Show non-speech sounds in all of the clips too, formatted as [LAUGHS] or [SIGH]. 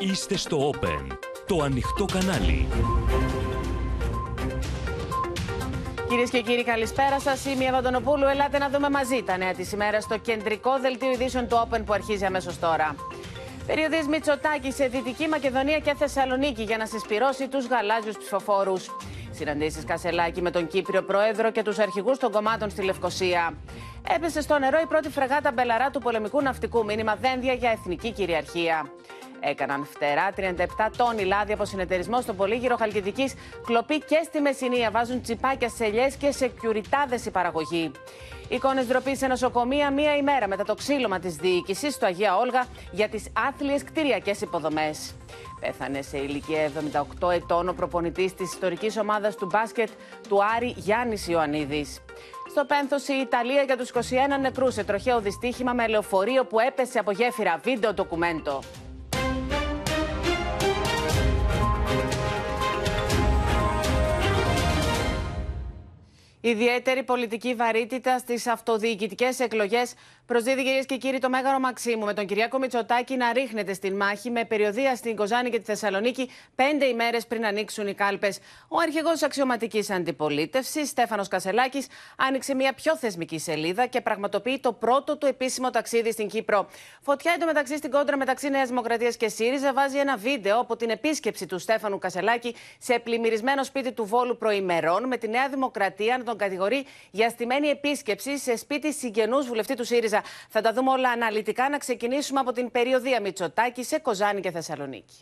Είστε στο Open, το ανοιχτό κανάλι. Κυρίες και κύριοι, καλησπέρα σας. Είμαι η Ευαντονοπούλου. Ελάτε να δούμε μαζί τα νέα της ημέρας στο κεντρικό δελτίο ειδήσεων του Open που αρχίζει αμέσως τώρα. Περιοδής Μητσοτάκης σε Δυτική Μακεδονία και Θεσσαλονίκη για να συσπηρώσει τους γαλάζιους ψηφοφόρους. Συναντήσεις Κασελάκη με τον Κύπριο Πρόεδρο και τους αρχηγούς των κομμάτων στη Λευκοσία. Έπεσε στο νερό η πρώτη φρεγάτα μπελαρά του πολεμικού ναυτικού μήνυμα δένδια για εθνική κυριαρχία. Έκαναν φτερά 37 τόνοι λάδι από συνεταιρισμό στο Πολύγυρο Χαλκιδικής. Κλοπή και στη Μεσσηνία. Βάζουν τσιπάκια σε ελιές και σε κιουριτάδες η παραγωγή. Εικόνες ντροπής σε νοσοκομεία μία ημέρα μετά το ξύλωμα της διοίκησης στο Αγία Όλγα για τις άθλιες κτηριακές υποδομές. Πέθανε σε ηλικία 78 ετών ο προπονητής της ιστορικής ομάδας του μπάσκετ του Άρη Γιάννης Ιωαννίδης. Στο πένθος η Ιταλία για τους 21 νεκρούς σε τροχαίο δυστύχημα με λεωφορείο που έπεσε από γέφυρα. Βίντεο ντοκουμέντο. Ιδιαίτερη πολιτική βαρύτητα στις αυτοδιοικητικές εκλογές προσδίδει κυρίες και κύριοι το Μέγαρο Μαξίμου με τον Κυριάκο Μητσοτάκη να ρίχνεται στην μάχη με περιοδία στην Κοζάνη και τη Θεσσαλονίκη πέντε ημέρες πριν ανοίξουν οι κάλπες. Ο αρχηγός αξιωματικής αντιπολίτευσης, Στέφανος Κασελάκης, άνοιξε μια πιο θεσμική σελίδα και πραγματοποιεί το πρώτο του επίσημο ταξίδι στην Κύπρο. Φωτιά εντωμεταξύ στην κόντρα μεταξύ Νέας Δημοκρατίας και ΣΥΡΙΖΑ βάζει ένα βίντεο από την επίσκεψη του Στέφανου Κασελάκη σε πλημμυρισμένο σπίτι του Βόλου προημερών με τη Νέα Δημοκρατία να τον κατηγορεί για στημένη επίσκεψη σε σπίτι συγγενούς βουλευτή του ΣΥΡΙΖΑ. Θα τα δούμε όλα αναλυτικά. Να ξεκινήσουμε από την περιοδία Μητσοτάκη σε Κοζάνη και Θεσσαλονίκη.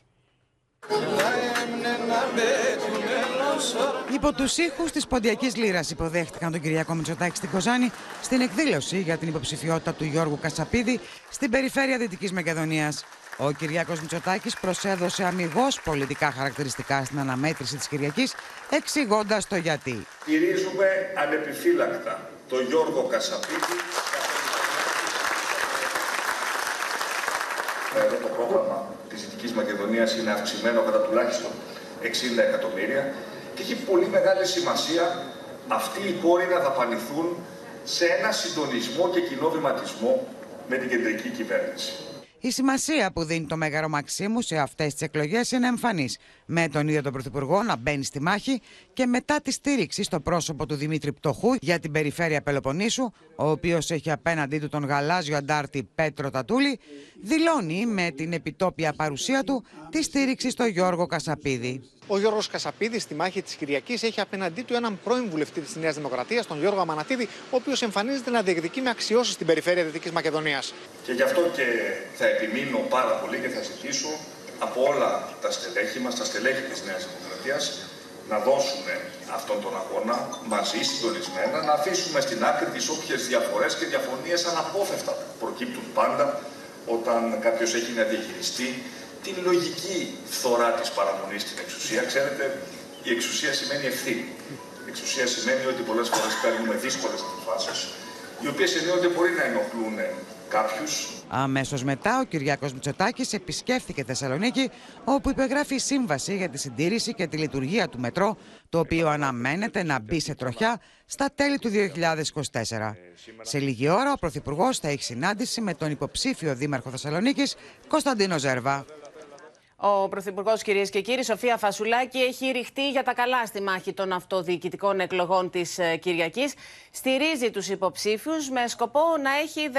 Υπό τους ήχους της Ποντιακής Λύρας υποδέχτηκαν τον Κυριακό Μητσοτάκη στην Κοζάνη στην εκδήλωση για την υποψηφιότητα του Γιώργου Κασαπίδη στην περιφέρεια Δυτικής Μακεδονίας. Ο Κυριάκος Μητσοτάκης προσέδωσε αμυγός πολιτικά χαρακτηριστικά στην αναμέτρηση της Κυριακής, εξηγώντας το γιατί. Κυρίζουμε ανεπιφύλακτα τον Γιώργο Κασαπίδη. Εδώ το πρόγραμμα της Δυτικής Μακεδονίας είναι αυξημένο κατά τουλάχιστον 60 εκατομμύρια και έχει πολύ μεγάλη σημασία αυτοί οι πόροι να δαπανηθούν σε ένα συντονισμό και κοινό βηματισμό με την κεντρική κυβέρνηση. Η σημασία που δίνει το Μέγαρο Μαξίμου σε αυτές τις εκλογές είναι εμφανής. Με τον ίδιο τον Πρωθυπουργό να μπαίνει στη μάχη και μετά τη στήριξη στο πρόσωπο του Δημήτρη Πτωχού για την περιφέρεια Πελοποννήσου, ο οποίος έχει απέναντί του τον γαλάζιο αντάρτη Πέτρο Τατούλη, δηλώνει με την επιτόπια παρουσία του τη στήριξη στο Γιώργο Κασαπίδη. Ο Γιώργος Κασαπίδης στη μάχη της Κυριακής έχει απέναντί του έναν πρώην βουλευτή της Νέας Δημοκρατίας, τον Γιώργο Αμανατίδη, ο οποίος εμφανίζεται να διεκδικεί με αξιώσεις στην περιφέρεια Δυτικής Μακεδονίας. Και γι' αυτό και θα επιμείνω πάρα πολύ και θα ζητήσω από όλα τα στελέχη μας, τα στελέχη της Νέας Δημοκρατίας, να δώσουμε αυτόν τον αγώνα μαζί, συντονισμένα, να αφήσουμε στην άκρη τις όποιες διαφορές και διαφωνίες αναπόφευκτα προκύπτουν πάντα όταν κάποιος έχει να διαχειριστεί την λογική φθορά της παραμονής στην εξουσία. Ξέρετε, η εξουσία σημαίνει ευθύνη. Η εξουσία σημαίνει ότι πολλές φορές παίρνουμε δύσκολες αποφάσεις, οι οποίες εννοείται μπορεί να ενοχλούν κάποιους. Αμέσως μετά ο Κυριάκος Μητσοτάκης επισκέφθηκε Θεσσαλονίκη όπου υπεγράφει σύμβαση για τη συντήρηση και τη λειτουργία του μετρό το οποίο αναμένεται να μπει σε τροχιά στα τέλη του 2024. Σε λίγη ώρα ο Πρωθυπουργός θα έχει συνάντηση με τον υποψήφιο Δήμαρχο Θεσσαλονίκης Κωνσταντίνο Ζέρβα. Ο Πρωθυπουργός, κυρίες και κύριοι, Σοφία Φασουλάκη, έχει ρηχτεί για τα καλά στη μάχη των αυτοδιοικητικών εκλογών της ε, Κυριακής. Στηρίζει τους υποψήφιους με σκοπό να έχει 13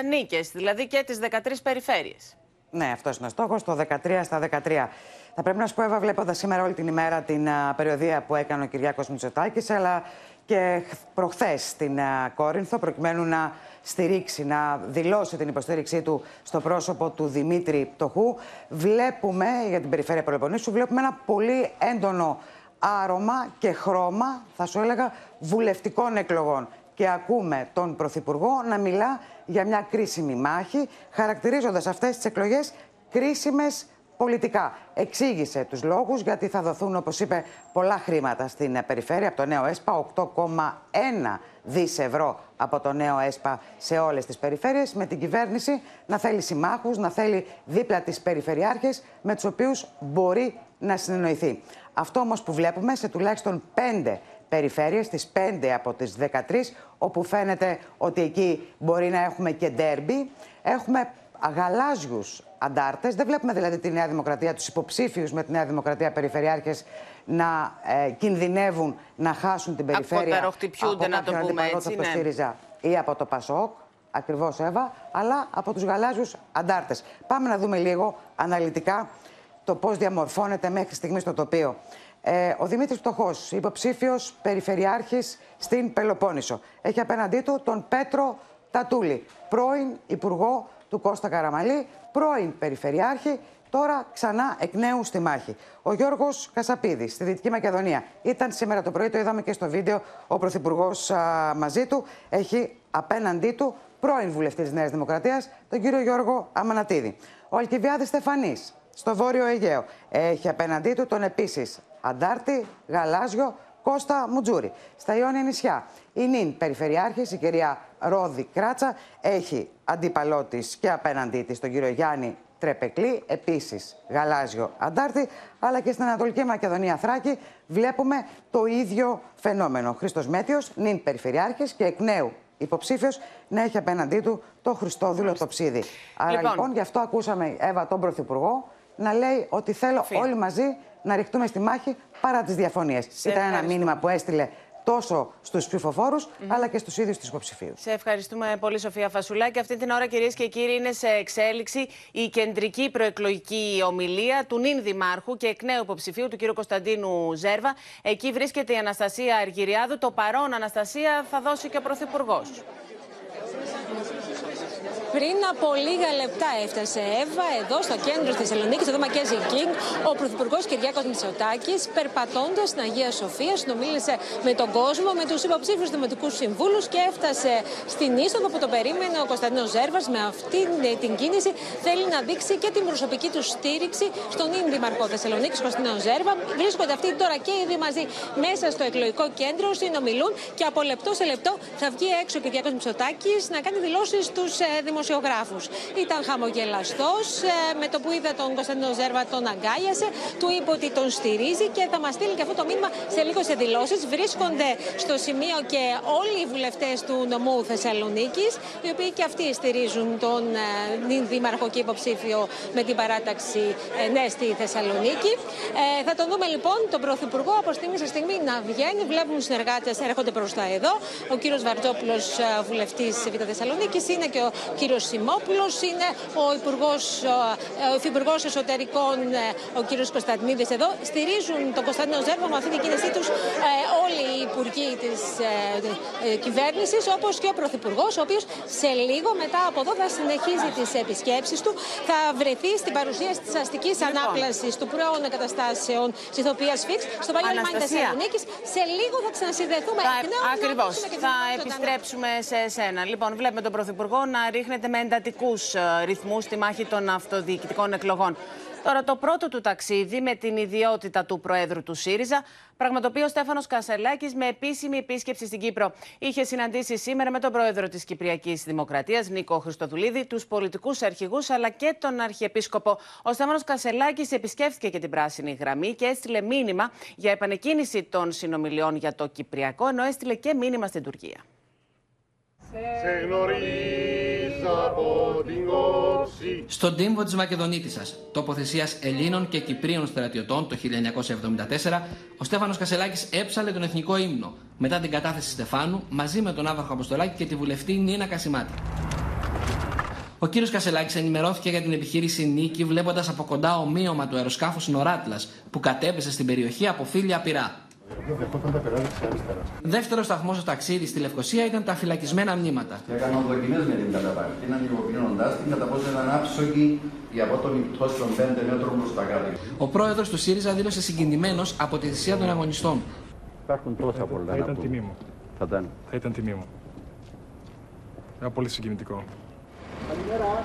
ε, νίκες, δηλαδή και τις 13 περιφέρειες. Ναι, αυτός είναι ο στόχος, το 13 στα 13. Θα πρέπει να σου πω, Εύα, βλέποντας σήμερα όλη την ημέρα την uh, περιοδία που έκανε ο Κυριάκος Μητσοτάκης, αλλά και προχθές στην uh, Κόρινθο, προκειμένου να στηρίξει, να δηλώσει την υποστήριξή του στο πρόσωπο του Δημήτρη Πτωχού. Βλέπουμε, για την περιφέρεια Πελοποννήσου, βλέπουμε ένα πολύ έντονο άρωμα και χρώμα, θα σου έλεγα, βουλευτικών εκλογών. Και ακούμε τον Πρωθυπουργό να μιλά για μια κρίσιμη μάχη, χαρακτηρίζοντας αυτές τις εκλογές κρίσιμες πολιτικά. Εξήγησε τους λόγους γιατί θα δοθούν, όπως είπε, πολλά χρήματα στην περιφέρεια από το νέο ΕΣΠΑ, 8,1 δις ευρώ από το νέο ΕΣΠΑ σε όλες τις περιφέρειες, με την κυβέρνηση να θέλει συμμάχους, να θέλει δίπλα τις περιφερειάρχες με τους οποίους μπορεί να συνεννοηθεί. Αυτό όμως που βλέπουμε σε τουλάχιστον πέντε περιφέρειες, τις πέντε από τις 13, όπου φαίνεται ότι εκεί μπορεί να έχουμε και ντέρμπι, έχουμε γαλάζιους αντάρτες. Δεν βλέπουμε δηλαδή τη Νέα Δημοκρατία, τους υποψήφιους με τη Νέα Δημοκρατία περιφερειάρχες να ε, κινδυνεύουν να χάσουν την περιφέρεια από να το πούμε έτσι, ναι. ΣΥΡΙΖΑ ή από το ΠΑΣΟΚ. Ακριβώς, Εύα, αλλά από τους γαλάζιους αντάρτες. Πάμε να δούμε λίγο αναλυτικά το πώς διαμορφώνεται μέχρι στιγμής στο τοπίο. Ε, ο Δημήτρης Πτωχός, υποψήφιος περιφερειάρχης στην Πελοπόννησο. Έχει απέναντί του τον Πέτρο Τατούλη, πρώην υπουργό του Κώστα Καραμαλή, πρώην περιφερειάρχη, τώρα ξανά εκ νέου στη μάχη. Ο Γιώργος Κασαπίδης στη Δυτική Μακεδονία. Ήταν σήμερα το πρωί, το είδαμε και στο βίντεο, ο Πρωθυπουργός μαζί του. Έχει απέναντί του πρώην βουλευτής της Νέας Δημοκρατίας, τον κύριο Γιώργο Αμανατίδη. Ο Αλκιβιάδης Στεφανής, στο Βόρειο Αιγαίο, έχει απέναντί του τον επίσης Αντάρτη, Γαλάζιο, Κώστα Μουτζούρη. Στα Ιόνια νησιά, η νυν Περιφερειάρχης, η κυρία Ρόδη Κράτσα, έχει αντίπαλό τη και απέναντί της τον κύριο Γιάννη Τρεπεκλή, επίσης γαλάζιο αντάρτη, αλλά και στην Ανατολική Μακεδονία Θράκη βλέπουμε το ίδιο φαινόμενο. Χρήστος Μέτιος, νυν Περιφερειάρχης και εκ νέου υποψήφιος να έχει απέναντί του το Χριστόδουλο το ψίδι. Άρα λοιπόν, λοιπόν γι' αυτό ακούσαμε Εύα τον Πρωθυπουργό να λέει ότι θέλω όλοι μαζί να ρηχτούμε στη μάχη παρά τις διαφωνίες. Ήταν ένα μήνυμα που έστειλε τόσο στους ψηφοφόρους, αλλά και στους ίδιους τους υποψηφίους. Σε ευχαριστούμε πολύ, Σοφία Φασουλάκη. Αυτή την ώρα, κυρίες και κύριοι, είναι σε εξέλιξη η κεντρική προεκλογική ομιλία του νυν Δημάρχου και εκ νέου υποψηφίου του κ. Κωνσταντίνου Ζέρβα. Εκεί βρίσκεται η Αναστασία Αργυριάδου. Το παρόν, Αναστασία, θα δώσει και ο Πρωθυπουργός. Πριν από λίγα λεπτά έφτασε Εύα εδώ στο κέντρο της Θεσσαλονίκης, εδώ Μακέζι Κίνγκ, ο Πρωθυπουργός Κυριάκος Μητσοτάκης, περπατώντας στην Αγία Σοφία, συνομίλησε με τον κόσμο, με τους υποψήφιους δημοτικούς συμβούλους και έφτασε στην είσοδο που το περίμενε ο Κωνσταντίνος Ζέρβας. Με αυτή την κίνηση θέλει να δείξει και την προσωπική του στήριξη στον νυν Δήμαρχο Θεσσαλονίκης, Κωνσταντίνο Ζέρβα. Βρίσκονται αυτοί τώρα και οι δύο μαζί μέσα στο εκλογικό κέντρο, συνομιλούν και από λεπτό σε λεπτό θα βγει έξω ο Κυριάκος Μητσοτάκης να κάνει δηλώσεις στους δημοσιογράφους δημοσιογράφους. Ήταν χαμογελαστός. Ε, με το που είδε τον Κωνσταντίνο Ζέρβα, τον αγκάλιασε. Του είπε ότι τον στηρίζει και θα μας στείλει και αυτό το μήνυμα σε λίγο σε δηλώσεις. Βρίσκονται στο σημείο και όλοι οι βουλευτές του νομού Θεσσαλονίκης, οι οποίοι και αυτοί στηρίζουν τον ε, δήμαρχο και υποψήφιο με την παράταξη ε, ναι στη Θεσσαλονίκη. Ε, θα τον δούμε λοιπόν τον Πρωθυπουργό από στιγμή σε στιγμή να βγαίνει. Βλέπουμε συνεργάτες έρχονται προς τα εδώ. Ο κύριος Βαρτζόπουλος, βουλευτής Β' Θεσσαλονίκης, είναι και ο κύριος κύριος Σιμόπουλος, είναι ο, υπουργός, ο Υφυπουργός Εσωτερικών, ε, ο κύριος Κωνσταντινίδης εδώ. Στηρίζουν τον Κωνσταντίνο Ζέρβο με αυτή την κίνησή τους ε, όλοι οι υπουργοί της ε, κυβέρνησης, όπως και ο Πρωθυπουργός, ο οποίος σε λίγο μετά από εδώ θα συνεχίζει τις επισκέψεις του. Θα βρεθεί στην παρουσίαση της αστικής λοιπόν. ανάπλασης του πρώων εγκαταστάσεων της ηθοποιίας ΦΙΞ στο παλιό λιμάνι Θεσσαλονίκης. Σε λίγο θα ξανασυνδεθούμε. Ακριβώς. Θα επιστρέψουμε σε εσένα. Λοιπόν, βλέπουμε τον Πρωθυπουργό να ρίχνεται με εντατικούς ε, ρυθμούς στη μάχη των αυτοδιοικητικών εκλογών. Τώρα, το πρώτο του ταξίδι με την ιδιότητα του Προέδρου του ΣΥΡΙΖΑ πραγματοποιεί ο Στέφανος Κασελάκης με επίσημη επίσκεψη στην Κύπρο. Είχε συναντήσει σήμερα με τον Πρόεδρο της Κυπριακής Δημοκρατίας, Νίκο Χριστοδουλίδη, τους πολιτικούς αρχηγούς αλλά και τον Αρχιεπίσκοπο. Ο Στέφανος Κασελάκης επισκέφθηκε και την πράσινη γραμμή και έστειλε μήνυμα για επανεκκίνηση των συνομιλιών για το Κυπριακό, ενώ έστειλε και μήνυμα στην Τουρκία. Σε στον τύμβο της Μακεδονίτισσας, τοποθεσίας Ελλήνων και Κυπρίων στρατιωτών το 1974, ο Στέφανος Κασελάκης έψαλε τον εθνικό ύμνο μετά την κατάθεση Στεφάνου μαζί με τον Άβαρχο Αποστολάκη και τη βουλευτή Νίνα Κασιμάτη. Ο κύριος Κασελάκης ενημερώθηκε για την επιχείρηση Νίκη βλέποντας από κοντά ομοίωμα του αεροσκάφους Νοράτλας που κατέπεσε στην περιοχή από φίλια πυρά. Δεύτερος σταθμός στο ταξίδι στη Λευκοσία ήταν τα φυλακισμένα μνήματα. Έκανα δοκιμέ με την καταπάρτη. Είναι ανοιγοπλήνοντά την κατά πόσο ήταν άψογη η απότομη πτώση των 5 μέτρων προς τα κάτω. Ο πρόεδρος του ΣΥΡΙΖΑ δήλωσε συγκινημένος από τη θυσία των αγωνιστών. Υπάρχουν τόσα πολλά. Θα ήταν τιμή μου. Θα ήταν. Θα ήταν τιμή μου. Ένα πολύ συγκινητικό. Καλημέρα.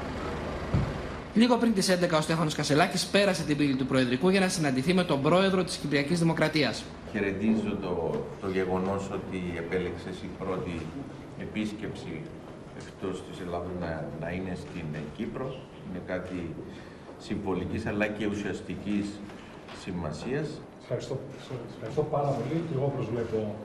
Λίγο πριν τις 11 ο Στέφανος Κασελάκης πέρασε την πύλη του Προεδρικού για να συναντηθεί με τον πρόεδρο της Κυπριακής Δημοκρατίας. Χαιρετίζω το, το γεγονός ότι επέλεξες η πρώτη επίσκεψη εκτός της Ελλάδα να, να είναι στην Κύπρο. Είναι κάτι συμβολικής αλλά και ουσιαστικής σημασίας. Ευχαριστώ, ευχαριστώ πάρα πολύ και εγώ προσβλέπω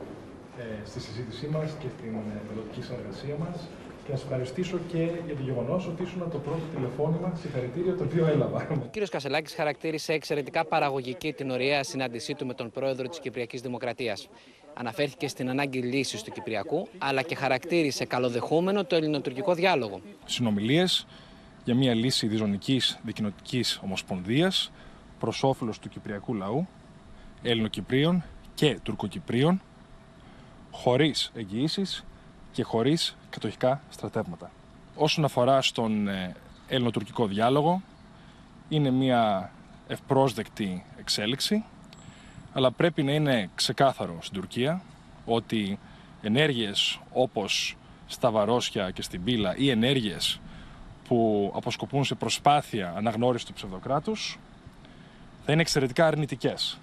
ε, στη συζήτησή μας και στην ε, μελλοντική συνεργασία μας και να σε ευχαριστήσω και για το γεγονός ότι ήσουν το πρώτο τηλεφώνημα συγχαρητήριο το οποίο έλαβα. Ο κ. Κασελάκης χαρακτήρισε εξαιρετικά παραγωγική την ωραία συνάντησή του με τον πρόεδρο της Κυπριακής Δημοκρατίας. Αναφέρθηκε στην ανάγκη λύσης του Κυπριακού, αλλά και χαρακτήρισε καλοδεχούμενο το ελληνοτουρκικό διάλογο. Συνομιλίες για μια λύση διζωνικής δικοινοτικής ομοσπονδίας προς όφελος του Κυπριακού λαού, Έλληνο-Κυπρίων και Τουρκοκυπρίων, χωρίς εγγυήσεις και χωρίς κατοχικά στρατεύματα. Όσον αφορά στον ε, ελληνοτουρκικό διάλογο, είναι μια ευπρόσδεκτη εξέλιξη, αλλά πρέπει να είναι ξεκάθαρο στην Τουρκία ότι ενέργειες όπως στα Βαρόσια και στην Πύλα ή ενέργειες που αποσκοπούν σε προσπάθεια αναγνώρισης του ψευδοκράτους θα είναι εξαιρετικά αρνητικές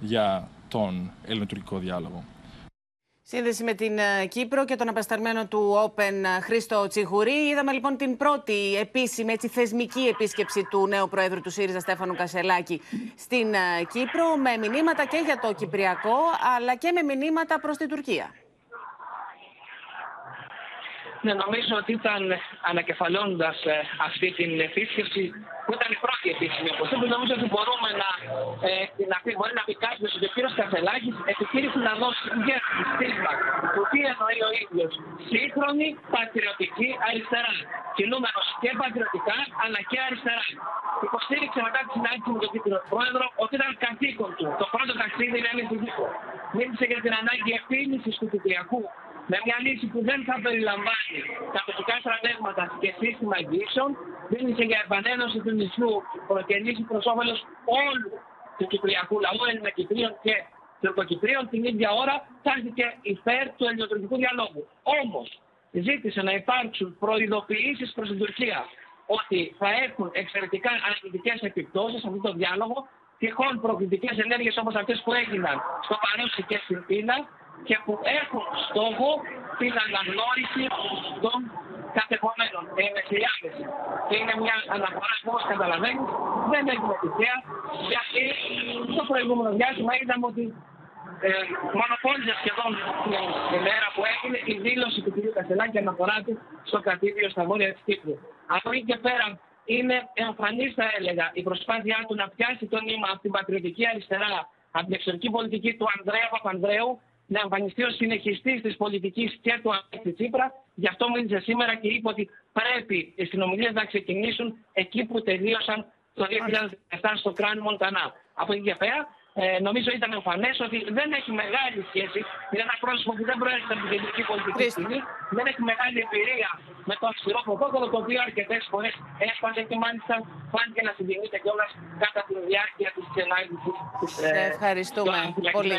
για τον ελληνοτουρκικό διάλογο. Σύνδεση με την ε, Κύπρο και τον απεσταλμένο του Open ε, Χρήστο Τσιγουρή. Είδαμε λοιπόν την πρώτη επίσημη, έτσι, θεσμική επίσκεψη του νέου Προέδρου του ΣΥΡΙΖΑ Στέφανου Κασελάκη στην ε, Κύπρο με μηνύματα και για το Κυπριακό αλλά και με μηνύματα προς την Τουρκία. Ναι, νομίζω ότι ήταν ανακεφαλώνοντα ε, αυτή την επίσκεψη που ήταν η πρώτη επίσημη αποστολή. Νομίζω ότι μπορούμε να, ε, να πει, μπορεί να πει κάποιος ότι ο κύριος Κασελάκης επιχείρησε να δώσει ιδιαίτερη στίγμα του τι εννοεί ο ίδιος. Σύγχρονη πατριωτική αριστερά. Κινούμενο και πατριωτικά αλλά και αριστερά. Υποστήριξε μετά τη συνάντηση με τον κύριο Πρόεδρο ότι ήταν καθήκον του. Το πρώτο ταξίδι είναι ανησυχητικό. Μίλησε για την ανάγκη επίλυσης του Κυπριακού με μια λύση που δεν θα περιλαμβάνει τα τοπικά στρατεύματα και σύστημα εγγύσεων, μίλησε για επανένωση του νησιού και λύση προς όφελος όλου του Κυπριακού λαού, Ελληνοκυπρίων και Τουρκοκυπρίων, την ίδια ώρα τάχθηκε υπέρ του ελληνοτουρκικού διαλόγου. Όμως, ζήτησε να υπάρξουν προειδοποιήσεις προς την Τουρκία ότι θα έχουν εξαιρετικά αρνητικέ επιπτώσεις σε αυτό το διάλογο, τυχόν προκλητικές ενέργειες όπως αυτές που έγιναν στο Παρόσι και στην Πίνα, και που έχουν στόχο την αναγνώριση των κατεχομένων. Είναι χιλιάδες. Και είναι μια αναφορά που όπως καταλαβαίνεις δεν έχει επιτυχία γιατί στο προηγούμενο διάστημα είδαμε ότι ε, μονοπόλησε σχεδόν την μέρα που έγινε η δήλωση του κ. Κασελάκη αναφορά του στο κρατήδιο στα βόρεια της Κύπρου. Από εκεί και πέρα είναι εμφανής, θα έλεγα, η προσπάθειά του να πιάσει το νήμα από την πατριωτική αριστερά, από την εξωτερική πολιτική του Ανδρέα Παπανδρέου να εμφανιστεί ως συνεχιστής της πολιτικής και του Αλέξη Τσίπρα. Γι' αυτό μίλησε σήμερα και είπε ότι πρέπει οι συνομιλίες να ξεκινήσουν εκεί που τελείωσαν το 2017 στο Κράνι Μοντανά. Από εκεί και πέρα ε, νομίζω ήταν εμφανές ότι δεν έχει μεγάλη σχέση. Είναι ένας πρόσωπο που δεν προέρχεται από την κεντρική πολιτική σκηνή, δεν έχει μεγάλη εμπειρία με το αυστηρό πρωτόκολλο, το οποίο αρκετές φορές έσπασε και μάλιστα φάνηκε να συγκινείται κιόλας κατά τη διάρκεια της συνάντησης. Ε, ευχαριστούμε πολύ,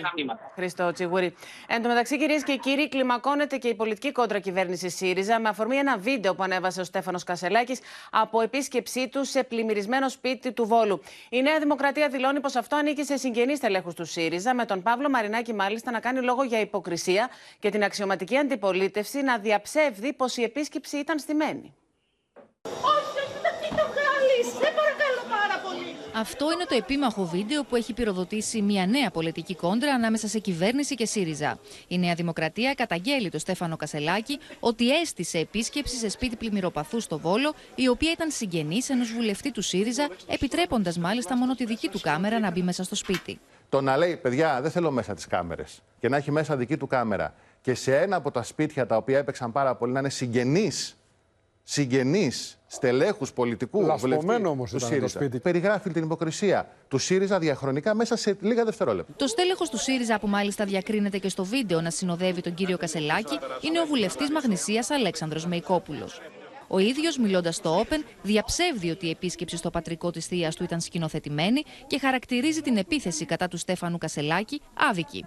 Χριστό Τσιγούρη. Εν τω μεταξύ, κυρίες και κύριοι, κλιμακώνεται και η πολιτική κόντρα κυβέρνηση ΣΥΡΙΖΑ με αφορμή ένα βίντεο που ανέβασε ο Στέφανος Κασελάκης από επίσκεψή του σε πλημμυρισμένο σπίτι του Βόλου. Η Νέα Δημοκρατία δηλώνει πως αυτό ανήκει σε συγγενή συγγενείς τελέχου του ΣΥΡΙΖΑ, με τον Παύλο Μαρινάκη μάλιστα να κάνει λόγο για υποκρισία και την αξιωματική αντιπολίτευση να διαψεύδει πως η επίσκεψη ήταν στημένη. Όχι, όχι, μην το βγάλει. Σε παρακαλώ πάρα πολύ. Αυτό είναι το επίμαχο βίντεο που έχει πυροδοτήσει μια νέα πολιτική κόντρα ανάμεσα σε κυβέρνηση και ΣΥΡΙΖΑ. Η Νέα Δημοκρατία καταγγέλει το Στέφανο Κασελάκη ότι έστησε επίσκεψη σε σπίτι πλημμυροπαθού στο Βόλο, η οποία ήταν συγγενής ενός βουλευτή του ΣΥΡΙΖΑ, επιτρέποντας μάλιστα μόνο τη δική του κάμερα να μπει μέσα στο σπίτι. Το να λέει, παιδιά, δεν θέλω μέσα τις κάμερες και να έχει μέσα δική του κάμερα και σε ένα από τα σπίτια τα οποία έπαιξαν πάρα πολύ να είναι συγγενείς συγγενείς στελέχους πολιτικού Λασπωμένο όμως ήταν το σπίτι. Περιγράφει την υποκρισία του ΣΥΡΙΖΑ διαχρονικά μέσα σε λίγα δευτερόλεπτα. Το στέλεχος του ΣΥΡΙΖΑ, που μάλιστα διακρίνεται και στο βίντεο να συνοδεύει τον κύριο Κασελάκη, είναι ο βουλευτής Μαγνησίας Αλέξανδρος Μεϊκόπουλος. Ο ίδιος, μιλώντας στο Open, διαψεύδει ότι η επίσκεψη στο πατρικό της θεία του ήταν σκηνοθετημένη και χαρακτηρίζει την επίθεση κατά του Στέφανου Κασελάκη άδικη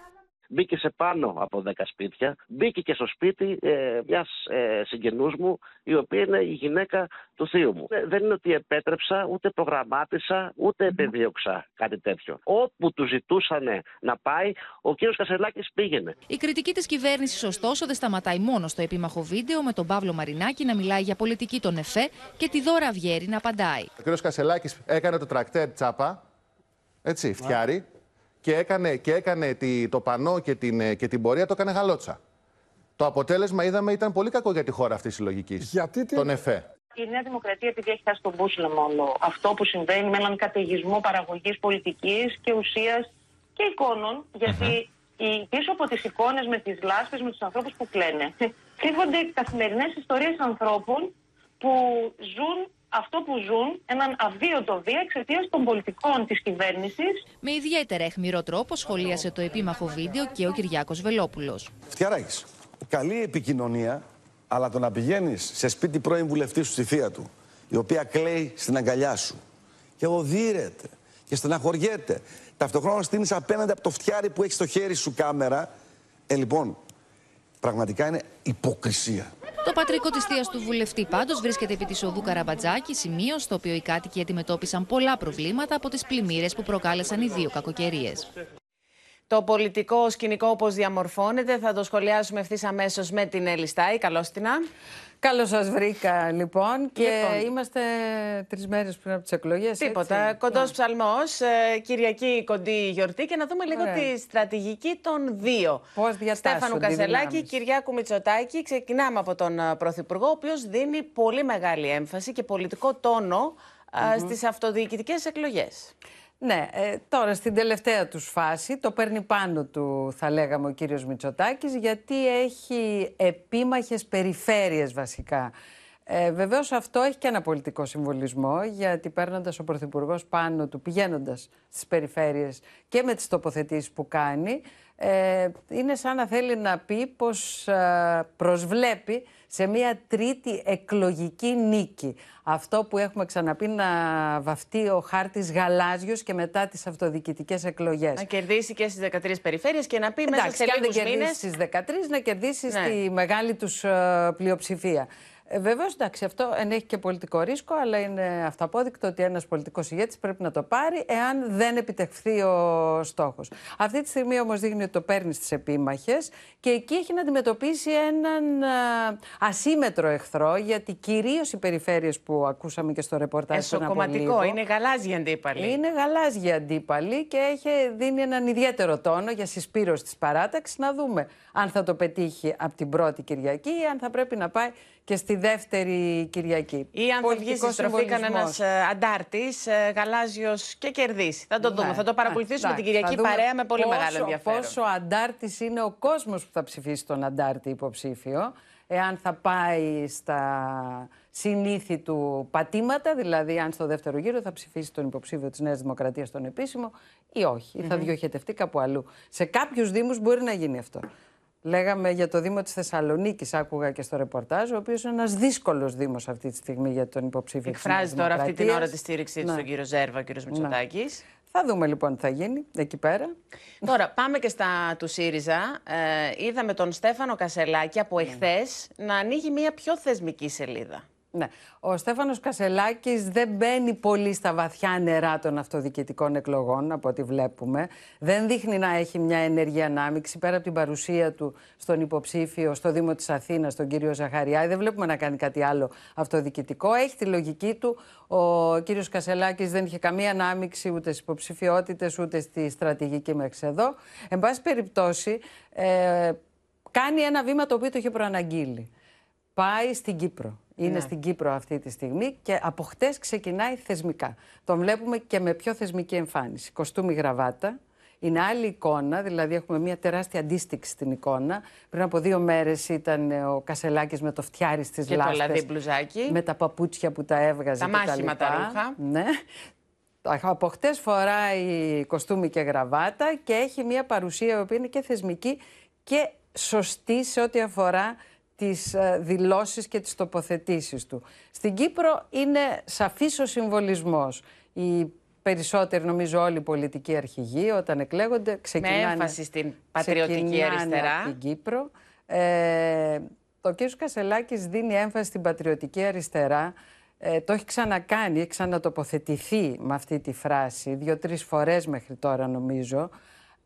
μπήκε σε πάνω από 10 σπίτια. Μπήκε και στο σπίτι ε, μιας ε, συγγενούς μου, η οποία είναι η γυναίκα του θείου μου. Ε, δεν είναι ότι επέτρεψα, ούτε προγραμμάτισα, ούτε επιδίωξα κάτι τέτοιο. Όπου του ζητούσαν να πάει, ο κ. Κασελάκης πήγαινε. Η κριτική της κυβέρνησης, ωστόσο, δεν σταματάει μόνο στο επίμαχο βίντεο με τον Παύλο Μαρινάκη να μιλάει για πολιτική των ΕΦΕ και τη Δώρα Αυγέρη να απαντάει. Ο κ. Κασελάκης έκανε το τρακτέρ τσάπα. Έτσι, φτιάρι και έκανε, και έκανε τη, το πανό και την, και την πορεία, το έκανε γαλότσα. Το αποτέλεσμα, είδαμε, ήταν πολύ κακό για τη χώρα αυτής της λογικής. Γιατί Τον ΕΦΕ. Η Νέα Δημοκρατία, επειδή έχει χάσει τον μπούσουλα μόνο αυτό που συμβαίνει με έναν καταιγισμό παραγωγής πολιτικής και ουσίας και εικόνων, γιατί οι, πίσω από τις εικόνες με τις λάσπες, με τους ανθρώπους που κλαίνε, [LAUGHS] κρύβονται καθημερινές ιστορίες ανθρώπων που ζουν αυτό που ζουν, έναν αβίωτο βία εξαιτίας των πολιτικών της κυβέρνησης. Με ιδιαίτερα αιχμηρό τρόπο σχολίασε το επίμαχο βίντεο και ο Κυριάκος Βελόπουλος. Φτιαράκης. Καλή επικοινωνία, αλλά το να πηγαίνεις σε σπίτι πρώην βουλευτής σου στη θεία του, η οποία κλαίει στην αγκαλιά σου και οδύρεται και στεναχωριέται. Ταυτόχρονα στείνεις απέναντι από το φτιάρι που έχει στο χέρι σου κάμερα. Ε, λοιπόν, πραγματικά είναι υποκρισία. Το πατρικό της θείας του βουλευτή πάντως βρίσκεται επί της οδού Καραμπατζάκη, σημείο στο οποίο οι κάτοικοι αντιμετώπισαν πολλά προβλήματα από τις πλημμύρες που προκάλεσαν οι δύο κακοκαιρίες. Το πολιτικό σκηνικό όπως διαμορφώνεται θα το σχολιάσουμε ευθύς αμέσως με την Έλλη Στάι. Καλώς την Καλώς σας βρήκα λοιπόν και λοιπόν. είμαστε τρεις μέρες πριν από τις εκλογές. Τίποτα. Κοντός yeah. ψαλμός, ε, Κυριακή κοντή γιορτή και να δούμε λίγο τη στρατηγική των δύο. Πώς διατάσσονται. Στέφανου Κασελάκη, Κυριάκου Μητσοτάκη. Ξεκινάμε από τον ε, Πρωθυπουργό, ο οποίος δίνει πολύ μεγάλη έμφαση και πολιτικό τόνο mm -hmm. στις αυτοδιοικητικές εκλογές. Ναι, ε, τώρα στην τελευταία τους φάση το παίρνει πάνω του θα λέγαμε ο κύριος Μητσοτάκης γιατί έχει επίμαχες περιφέρειες βασικά. Ε, Βεβαίως αυτό έχει και ένα πολιτικό συμβολισμό γιατί παίρνοντας ο Πρωθυπουργός πάνω του, πηγαίνοντας στις περιφέρειες και με τις τοποθετήσεις που κάνει, ε, είναι σαν να θέλει να πει πως ε, προσβλέπει σε μια τρίτη εκλογική νίκη. Αυτό που έχουμε ξαναπεί να βαφτεί ο χάρτης γαλάζιος και μετά τις αυτοδιοικητικές εκλογές. Να κερδίσει και στις 13 περιφέρειες και να πει Εντάξει, μέσα σε λίγους μήνες... στις 13 να κερδίσεις ναι. στη μεγάλη τους ε, πλειοψηφία. Ε, Βεβαίω, εντάξει, αυτό ενέχει και πολιτικό ρίσκο, αλλά είναι αυταπόδεικτο ότι ένας πολιτικός ηγέτης πρέπει να το πάρει εάν δεν επιτευχθεί ο στόχος. Αυτή τη στιγμή όμως δείχνει ότι το παίρνει στις επίμαχες και εκεί έχει να αντιμετωπίσει έναν α, ασύμετρο εχθρό, γιατί κυρίως οι περιφέρειες που ακούσαμε και στο ρεπορτάζ. Εσωκομματικό, είναι γαλάζια αντίπαλη. Είναι γαλάζια αντίπαλη και έχει δίνει έναν ιδιαίτερο τόνο για συσπήρωση της παράταξης. Να δούμε αν θα το πετύχει από την πρώτη Κυριακή ή αν θα πρέπει να πάει και στη δεύτερη Κυριακή. Ή αν θα βγει στη στροφή κανένας ε, αντάρτης, ε, γαλάζιος και κερδίσει. Θα το δούμε. Ναι, θα το παρακολουθήσουμε την Κυριακή παρέα με πολύ πόσο, μεγάλο ενδιαφέρον. Πόσο αντάρτης είναι ο κόσμος που θα ψηφίσει τον αντάρτη υποψήφιο, εάν θα πάει στα συνήθι του πατήματα, δηλαδή αν στο δεύτερο γύρο θα ψηφίσει τον υποψήφιο της Νέας Δημοκρατίας τον επίσημο ή όχι, ή θα διοχετευτεί κάπου αλλού. Σε κάποιους Δήμους μπορεί να γίνει αυτό. Λέγαμε για το Δήμο της Θεσσαλονίκης, άκουγα και στο ρεπορτάζ, ο οποίος είναι ένας δύσκολος Δήμος αυτή τη στιγμή για τον υποψήφιο Εκφράζει τώρα αυτή την ώρα τη στήριξή του ναι. στον κύριο Ζέρβα, ο κύριος ναι. Μητσοτάκης. Θα δούμε λοιπόν τι θα γίνει εκεί πέρα. Τώρα, πάμε και στα του ΣΥΡΙΖΑ. Ε, είδαμε τον Στέφανο Κασελάκη από ναι. εχθές να ανοίγει μια πιο θεσμική σελίδα. Ναι. Ο Στέφανος Κασελάκης δεν μπαίνει πολύ στα βαθιά νερά των αυτοδιοικητικών εκλογών, από ό,τι βλέπουμε. Δεν δείχνει να έχει μια ενεργή ανάμειξη πέρα από την παρουσία του στον υποψήφιο στο Δήμο της Αθήνας, τον κύριο Ζαχαριάδη. Δεν βλέπουμε να κάνει κάτι άλλο αυτοδιοικητικό. Έχει τη λογική του. Ο κύριος Κασελάκης δεν είχε καμία ανάμειξη ούτε στις υποψηφιότητες ούτε στη στρατηγική μέχρι εδώ. Εν πάση περιπτώσει, ε, κάνει ένα βήμα το οποίο το είχε προαναγγείλει. Πάει στην Κύπρο. Είναι ναι. στην Κύπρο αυτή τη στιγμή και από χτες ξεκινάει θεσμικά. Τον βλέπουμε και με πιο θεσμική εμφάνιση. Κοστούμι γραβάτα. Είναι άλλη εικόνα, δηλαδή έχουμε μια τεράστια αντίστοιξη στην εικόνα. Πριν από δύο μέρες ήταν ο Κασελάκης με το φτιάρι στις λάστες. μπλουζάκι. Με τα παπούτσια που τα έβγαζε. Τα μάχημα τα, ρούχα. Ναι. Από χτες φοράει κοστούμι και γραβάτα και έχει μια παρουσία που είναι και θεσμική και σωστή σε ό,τι αφορά τις ε, δηλώσεις και τις τοποθετήσεις του. Στην Κύπρο είναι σαφής ο συμβολισμός. Οι περισσότεροι, νομίζω όλοι οι πολιτικοί αρχηγοί, όταν εκλέγονται, ξεκινάνε... Με έμφαση στην πατριωτική αριστερά. Από την Κύπρο. Ε, το κ. Κασελάκης δίνει έμφαση στην πατριωτική αριστερά. Ε, το έχει ξανακάνει, έχει ξανατοποθετηθεί με αυτή τη φράση δύο-τρεις φορές μέχρι τώρα νομίζω.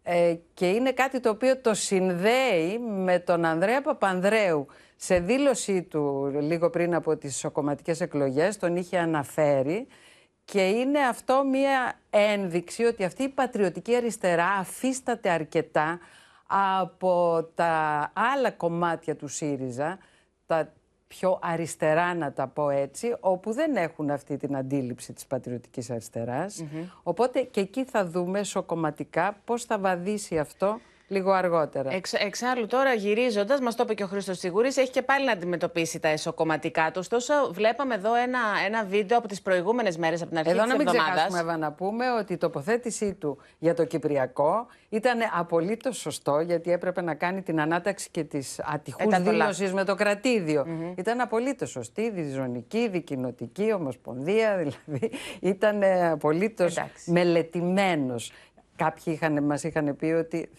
Ε, και είναι κάτι το οποίο το συνδέει με τον Ανδρέα Παπανδρέου. Σε δήλωσή του λίγο πριν από τις ισοκομματικές εκλογές τον είχε αναφέρει και είναι αυτό μία ένδειξη ότι αυτή η πατριωτική αριστερά αφίσταται αρκετά από τα άλλα κομμάτια του ΣΥΡΙΖΑ, τα πιο αριστερά να τα πω έτσι, όπου δεν έχουν αυτή την αντίληψη της πατριωτικής αριστεράς. Οπότε και εκεί θα δούμε σοκομματικά πώς θα βαδίσει αυτό λίγο αργότερα. Εξ, εξάλλου, τώρα γυρίζοντας, μας το είπε και ο Χρήστος Σιγουρή, έχει και πάλι να αντιμετωπίσει τα εσωκομματικά του. Ωστόσο, βλέπαμε εδώ ένα, ένα βίντεο από τις προηγούμενες μέρες, από την αρχή Εδώ της να μην εβδομάδας. ξεχάσουμε, Εύα, να πούμε ότι η τοποθέτησή του για το Κυπριακό ήταν απολύτως σωστό, γιατί έπρεπε να κάνει την ανάταξη και της ατυχούς Ε, τα το λάθος. δήλωσης με το κρατηδιο Ήταν απολύτως σωστή, διζωνική, δικοινοτική, ομοσπονδία, [LAUGHS] δηλαδή ήταν απολύτως μελετημένος. Κάποιοι είχαν, μας είχαν πει ότι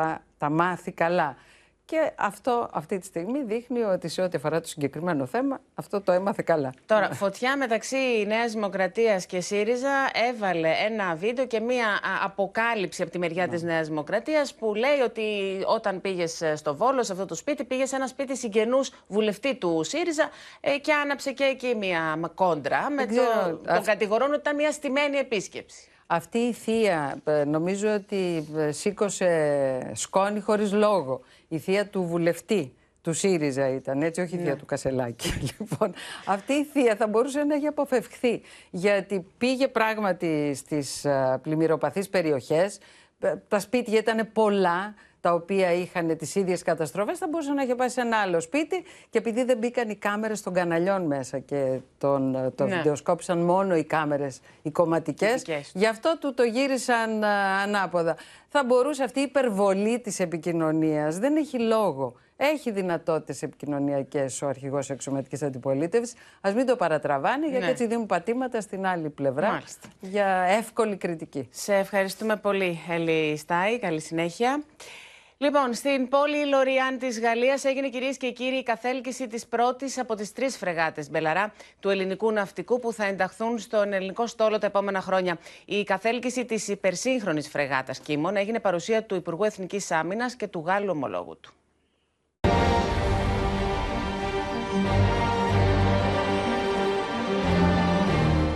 θα τα μάθει καλά. Και αυτό αυτή τη στιγμή δείχνει ότι σε ό,τι αφορά το συγκεκριμένο θέμα, αυτό το έμαθε καλά. Τώρα, φωτιά μεταξύ Νέας Δημοκρατίας και ΣΥΡΙΖΑ έβαλε ένα βίντεο και μία α, αποκάλυψη από τη μεριά της Νέας Δημοκρατίας που λέει ότι όταν πήγες στο Βόλο, σε αυτό το σπίτι, πήγες σε ένα σπίτι συγγενούς βουλευτή του ΣΥΡΙΖΑ ε, και άναψε και εκεί μία κόντρα. Με ξέρω, το, τον αυ- κατηγορούν ότι ήταν μία στημένη επίσκεψη. Αυτή η θεία ε, νομίζω ότι ε, σήκωσε σκόνη χωρίς λόγο. Η θεία του βουλευτή του ΣΥΡΙΖΑ ήταν, έτσι, όχι η θεία Ναι. του Κασελάκη. [LAUGHS] Λοιπόν, αυτή η θεία θα μπορούσε να έχει αποφευχθεί, γιατί πήγε πράγματι στις ε, πλημμυροπαθείς περιοχές, Ε, τα σπίτια ήταν πολλά, τα οποία είχαν τις ίδιες καταστροφές, θα μπορούσε να έχει πάει σε ένα άλλο σπίτι και επειδή δεν μπήκαν οι κάμερες των καναλιών μέσα και τον, ε, το Ναι. βιντεοσκόπησαν μόνο οι κάμερες οι κομματικές, Δικές γι' αυτό του το γύρισαν α, ανάποδα. Θα μπορούσε αυτή η υπερβολή της επικοινωνίας, δεν έχει λόγο. Έχει δυνατότητες επικοινωνιακές ο αρχηγός εξωματικής αντιπολίτευσης. Ας μην το παρατραβάνει, γιατί Ναι. έτσι δίνουν πατήματα στην άλλη πλευρά Μάλιστα. για εύκολη κριτική. Σε ευχαριστούμε πολύ, Έλλη Στάι. Καλή συνέχεια. Λοιπόν, στην πόλη Λοριάν της Γαλλίας έγινε κυρίες και κύριοι η καθέλκυση της πρώτης από τις τρεις φρεγάτες Μπελαρά του ελληνικού ναυτικού που θα ενταχθούν στον ελληνικό στόλο τα επόμενα χρόνια. Η καθέλκυση της υπερσύγχρονης φρεγάτας Κίμων έγινε παρουσία του Υπουργού Εθνικής Άμυνας και του Γάλλου ομολόγου του.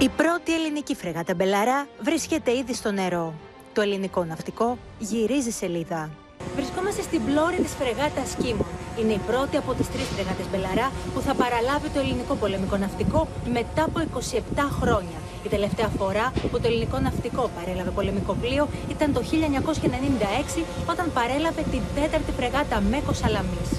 Η πρώτη ελληνική φρεγάτα Μπελαρά βρίσκεται ήδη στο νερό. Το ελληνικό ναυτικό γυρίζει σελίδα. Βρισκόμαστε στην πλώρη της φρεγάτας Κίμων. Είναι η πρώτη από τις τρεις φρεγάτες Μπελαρά που θα παραλάβει το ελληνικό πολεμικό ναυτικό μετά από 27 χρόνια. Η τελευταία φορά που το ελληνικό ναυτικό παρέλαβε πολεμικό πλοίο ήταν το 1996 όταν παρέλαβε την τέταρτη φρεγάτα MEKO Σαλαμίς.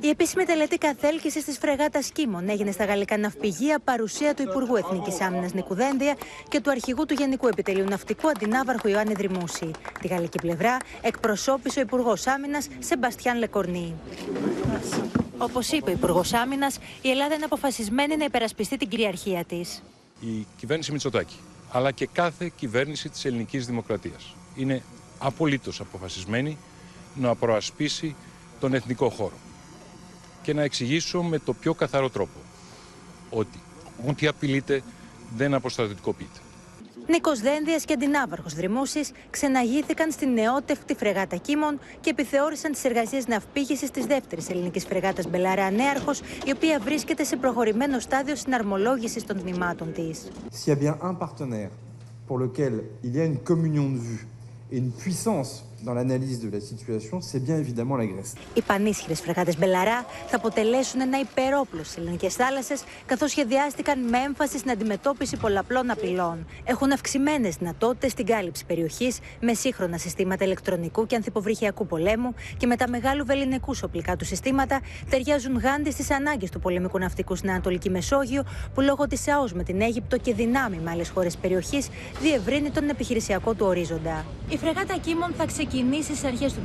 Η επίσημη τελετή καθέλκυση της φρεγάτας Κίμων έγινε στα γαλλικά ναυπηγεία παρουσία του Υπουργού Εθνικής Άμυνας Νίκου Δένδια και του Αρχηγού του Γενικού Επιτελείου Ναυτικού Αντινάβαρχου Ιωάννη Δρυμούση. Τη γαλλική πλευρά εκπροσώπησε ο Υπουργός Άμυνας Σεμπαστιάν Λεκορνή. Όπως είπε ο Υπουργός Άμυνας, η Ελλάδα είναι αποφασισμένη να υπερασπιστεί την κυριαρχία της. Η κυβέρνηση Μητσοτάκη, αλλά και κάθε κυβέρνηση της ελληνικής δημοκρατίας. Είναι απολύτως αποφασισμένη να προασπίσει τον εθνικό χώρο και να εξηγήσω με το πιο καθαρό τρόπο ότι ό,τι απειλείται δεν αποστρατιωτικοποιείται. Νίκος Δένδιας και αντινάβαρχος Δρυμούσης ξεναγήθηκαν στην νεότευκτη φρεγάτα Κίμων και επιθεώρησαν τις εργασίες ναυπήγησης της δεύτερης ελληνικής φρεγάτας Μπελαρά Νέαρχος, η οποία βρίσκεται σε προχωρημένο στάδιο συναρμολόγησης των τμήματων της. S'il y a bien un partenaire pour lequel il y a une communion de vues et une puissance dans l'analyse de la situation, c'est bien évidemment la Grèce. Οι πανίσχυρες φρεγάτες Μπελαρά θα αποτελέσουν ένα υπερόπλο στις ελληνικές θάλασσες, καθώς σχεδιάστηκαν με έμφαση στην αντιμετώπιση πολλαπλών απειλών. Έχουν αυξημένες δυνατότητες στην κάλυψη περιοχής με σύγχρονα συστήματα ηλεκτρονικού και ανθυποβρυχιακού πολέμου και με τα μεγάλου βεληνικούς οπλικά του συστήματα ταιριάζουν γάντι στις ανάγκες του πολεμικού ναυτικού στην Ανατολική Μεσόγειο, που λόγω της ΑΟΣ με την Αίγυπτο και δυνάμει με άλλες χώρες περιοχής διευρύνει τον επιχειρησιακό του ορίζοντα. Η φρεγάτα Κίμων θα ξεκινήσει στι αρχές του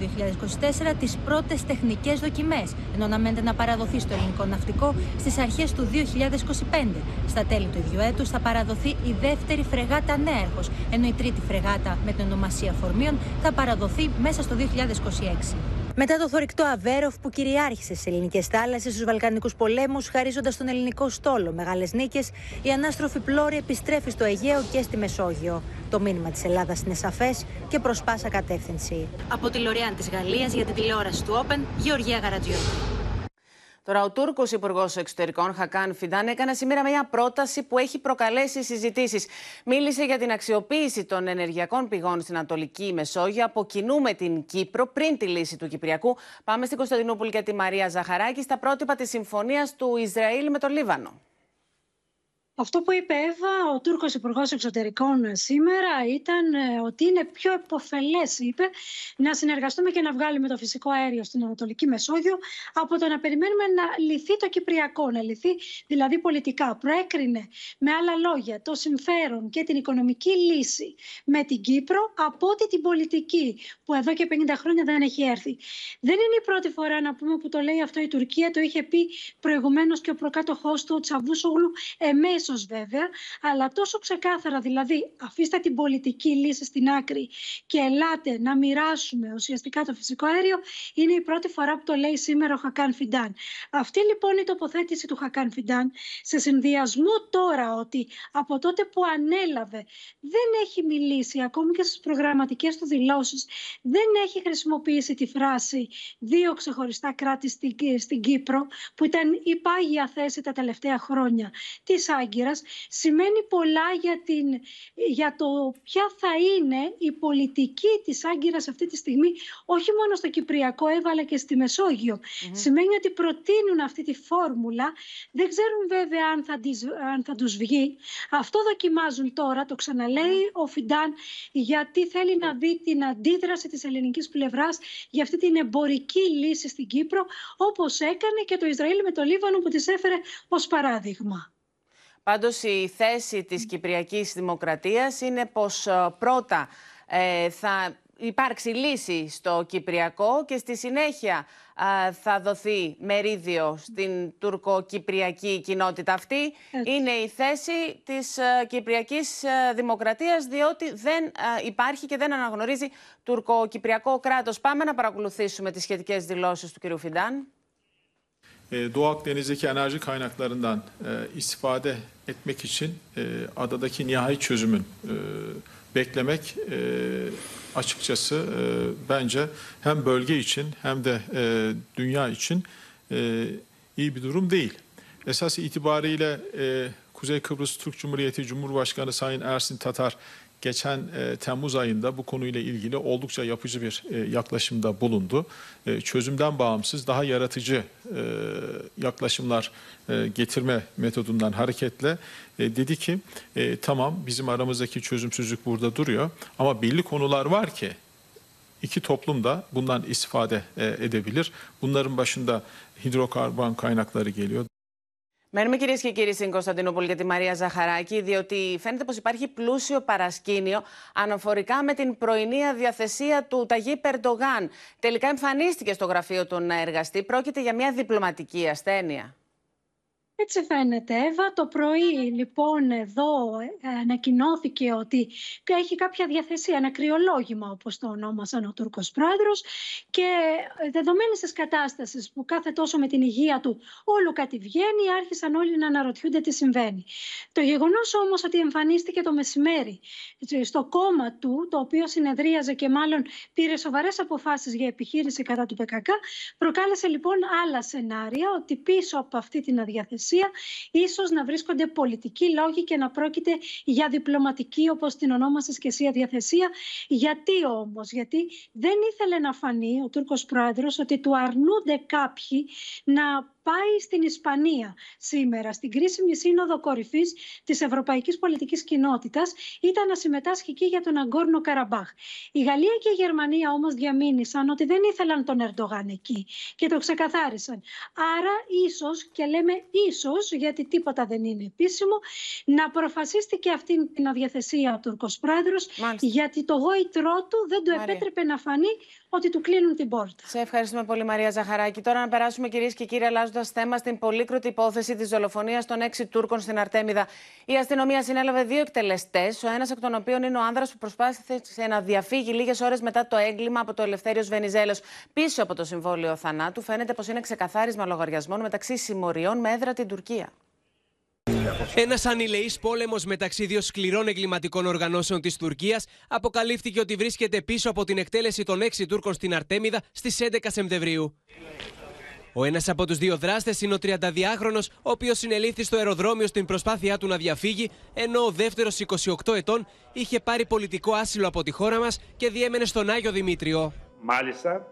2024 τις πρώτες τεχνικές δοκιμές, ενώ αναμένεται να παραδοθεί στο ελληνικό ναυτικό στις αρχές του 2025. Στα τέλη του ίδιου έτους θα παραδοθεί η δεύτερη φρεγάτα Νέαρχος, ενώ η τρίτη φρεγάτα με την ονομασία Φορμίων θα παραδοθεί μέσα στο 2026. Μετά το θορυκτό Αβέροφ που κυριάρχησε στις ελληνικές θάλασσες στους Βαλκανικούς πολέμους, χαρίζοντας τον ελληνικό στόλο μεγάλες νίκες, η ανάστροφη πλώρη επιστρέφει στο Αιγαίο και στη Μεσόγειο. Το μήνυμα της Ελλάδας είναι σαφές και προς πάσα κατεύθυνση. Από τη Λοριάν της Γαλλίας για την τηλεόραση του Open, Γεωργία Γαρατζιώτη. Τώρα, ο Τούρκος Υπουργός Εξωτερικών, Χακάν Φιντάν, έκανε σήμερα μια πρόταση που έχει προκαλέσει συζητήσεις. Μίλησε για την αξιοποίηση των ενεργειακών πηγών στην Ανατολική Μεσόγειο από κοινού με την Κύπρο πριν τη λύση του Κυπριακού. Πάμε στην Κωνσταντινούπολη και τη Μαρία Ζαχαράκη στα πρότυπα της συμφωνίας του Ισραήλ με το Λίβανο. Αυτό που είπε Εύα, ο Τούρκος Υπουργός Εξωτερικών σήμερα ήταν ε, ότι είναι πιο επωφελές, είπε, να συνεργαστούμε και να βγάλουμε το φυσικό αέριο στην Ανατολική Μεσόγειο από το να περιμένουμε να λυθεί το Κυπριακό, να λυθεί δηλαδή πολιτικά. Προέκρινε με άλλα λόγια το συμφέρον και την οικονομική λύση με την Κύπρο από ότι την πολιτική που εδώ και 50 χρόνια δεν έχει έρθει. Δεν είναι η πρώτη φορά να πούμε που το λέει αυτό η Τουρκία, το είχε πει προηγουμένως και ο προκάτοχός του, ο Τσαβούσογλου, εμέσω βέβαια, αλλά τόσο ξεκάθαρα δηλαδή αφήστε την πολιτική λύση στην άκρη και ελάτε να μοιράσουμε ουσιαστικά το φυσικό αέριο, είναι η πρώτη φορά που το λέει σήμερα ο Χακάν Φιντάν. Αυτή λοιπόν η τοποθέτηση του Χακάν Φιντάν σε συνδυασμό τώρα ότι από τότε που ανέλαβε δεν έχει μιλήσει ακόμη και στις προγραμματικές του δηλώσεις, δεν έχει χρησιμοποιήσει τη φράση δύο ξεχωριστά κράτη στην, στην Κύπρο που ήταν η πάγια θέση τα τελευταία χρόνια της Άγκη σημαίνει πολλά για, την, για το ποια θα είναι η πολιτική της Άγκυρας αυτή τη στιγμή όχι μόνο στο Κυπριακό έβαλα και στη μεσογειο Σημαίνει ότι προτείνουν αυτή τη φόρμουλα. Δεν ξέρουν βέβαια αν θα, τις, αν θα τους βγει. Αυτό δοκιμάζουν τώρα, το ξαναλέει ο Φιντάν, γιατί θέλει να δει την αντίδραση της ελληνικής πλευράς για αυτή την εμπορική λύση στην Κύπρο, όπως έκανε και το Ισραήλ με το Λίβανο που τις έφερε ως παράδειγμα. Πάντως η θέση της Κυπριακής Δημοκρατίας είναι πως ε, πρώτα ε, θα υπάρξει λύση στο Κυπριακό και στη συνέχεια ε, θα δοθεί μερίδιο στην τουρκοκυπριακή κοινότητα. Αυτή είναι η θέση της Κυπριακής Δημοκρατίας διότι δεν υπάρχει και δεν αναγνωρίζει τουρκοκυπριακό κράτος. Πάμε να παρακολουθήσουμε τις σχετικές δηλώσεις του κ. Φιντάν. Doğu Akdeniz'deki enerji kaynaklarından e, istifade etmek için e, adadaki nihai çözümün e, beklemek e, açıkçası e, bence hem bölge için hem de e, dünya için e, iyi bir durum değil. Esas itibariyle e, Kuzey Kıbrıs Türk Cumhuriyeti Cumhurbaşkanı Sayın Ersin Tatar geçen e, Temmuz ayında bu konuyla ilgili oldukça yapıcı bir e, yaklaşımda bulundu. E, çözümden bağımsız daha yaratıcı e, yaklaşımlar e, getirme metodundan hareketle e, dedi ki e, tamam bizim aramızdaki çözümsüzlük burada duruyor ama belli konular var ki iki toplum da bundan istifade e, edebilir. Bunların başında hidrokarbon kaynakları geliyor. Μένουμε κυρίες και κύριοι στην Κωνσταντινούπολη για τη Μαρία Ζαχαράκη, διότι φαίνεται πως υπάρχει πλούσιο παρασκήνιο αναφορικά με την πρωινή αδιαθεσία του Ταγί Περντογάν. Τελικά εμφανίστηκε στο γραφείο του να εργαστεί. Πρόκειται για μια διπλωματική ασθένεια. Έτσι φαίνεται, Εύα. Το πρωί, λοιπόν, εδώ ε, ανακοινώθηκε ότι έχει κάποια διαθεσία, ένα κρυολόγημα, όπως το ονόμασαν ο Τούρκος πρόεδρος και ε, δεδομένης της κατάστασης που κάθε τόσο με την υγεία του όλο κάτι βγαίνει, άρχισαν όλοι να αναρωτιούνται τι συμβαίνει. Το γεγονός όμως ότι εμφανίστηκε το μεσημέρι στο κόμμα του, το οποίο συνεδρίαζε και μάλλον πήρε σοβαρές αποφάσεις για επιχείρηση κατά του ΠΚΚ, προκάλεσε λοιπόν άλλα σενάρια, ότι πίσω από αυτή την αδιαθεσία ίσως να βρίσκονται πολιτικοί λόγοι και να πρόκειται για διπλωματική όπως την ονόμασες και εσύ αδιαθεσία. Γιατί όμως, γιατί δεν ήθελε να φανεί ο Τούρκος Πρόεδρος ότι του αρνούνται κάποιοι να πάει στην Ισπανία σήμερα, στην κρίσιμη σύνοδο κορυφής της Ευρωπαϊκής Πολιτικής Κοινότητας, ήταν να συμμετάσχει εκεί για τον Αγκόρνο Καραμπάχ. Η Γαλλία και η Γερμανία όμως διαμήνυσαν ότι δεν ήθελαν τον Ερντογάν εκεί και το ξεκαθάρισαν. Άρα, ίσως, και λέμε ίσως, γιατί τίποτα δεν είναι επίσημο, να προφασίστηκε αυτή την αδιαθεσία ο Τούρκος πρόεδρος, γιατί το γόητρό του δεν του επέτρεπε να φανεί ότι του κλείνουν την πόρτα. Σε ευχαριστούμε πολύ, Μαρία Ζαχαράκη. Τώρα να περάσουμε, κυρίες και κύριοι, αλλάζοντας θέμα στην πολύκροτη υπόθεση της δολοφονίας των έξι Τούρκων στην Αρτέμιδα. Η αστυνομία συνέλαβε δύο εκτελεστές, ο ένας εκ των οποίων είναι ο άνδρας που προσπάθησε να διαφύγει λίγες ώρες μετά το έγκλημα από το Ελευθέριος Βενιζέλος. Πίσω από το συμβόλαιο θανάτου φαίνεται πως είναι ξεκαθάρισμα λογαριασμών μεταξύ συμμοριών με έδρα την Τουρκία. Ένας ανηλεής πόλεμος μεταξύ δύο σκληρών εγκληματικών οργανώσεων της Τουρκίας αποκαλύφθηκε ότι βρίσκεται πίσω από την εκτέλεση των έξι Τούρκων στην Αρτέμιδα στις 11 Σεπτεμβρίου. Ο ένας από τους δύο δράστες είναι ο 32χρονο, ο οποίος συνελήφθη στο αεροδρόμιο στην προσπάθειά του να διαφύγει, ενώ ο δεύτερος 28 ετών είχε πάρει πολιτικό άσυλο από τη χώρα μας και διέμενε στον Άγιο Δημήτριο. Μάλιστα,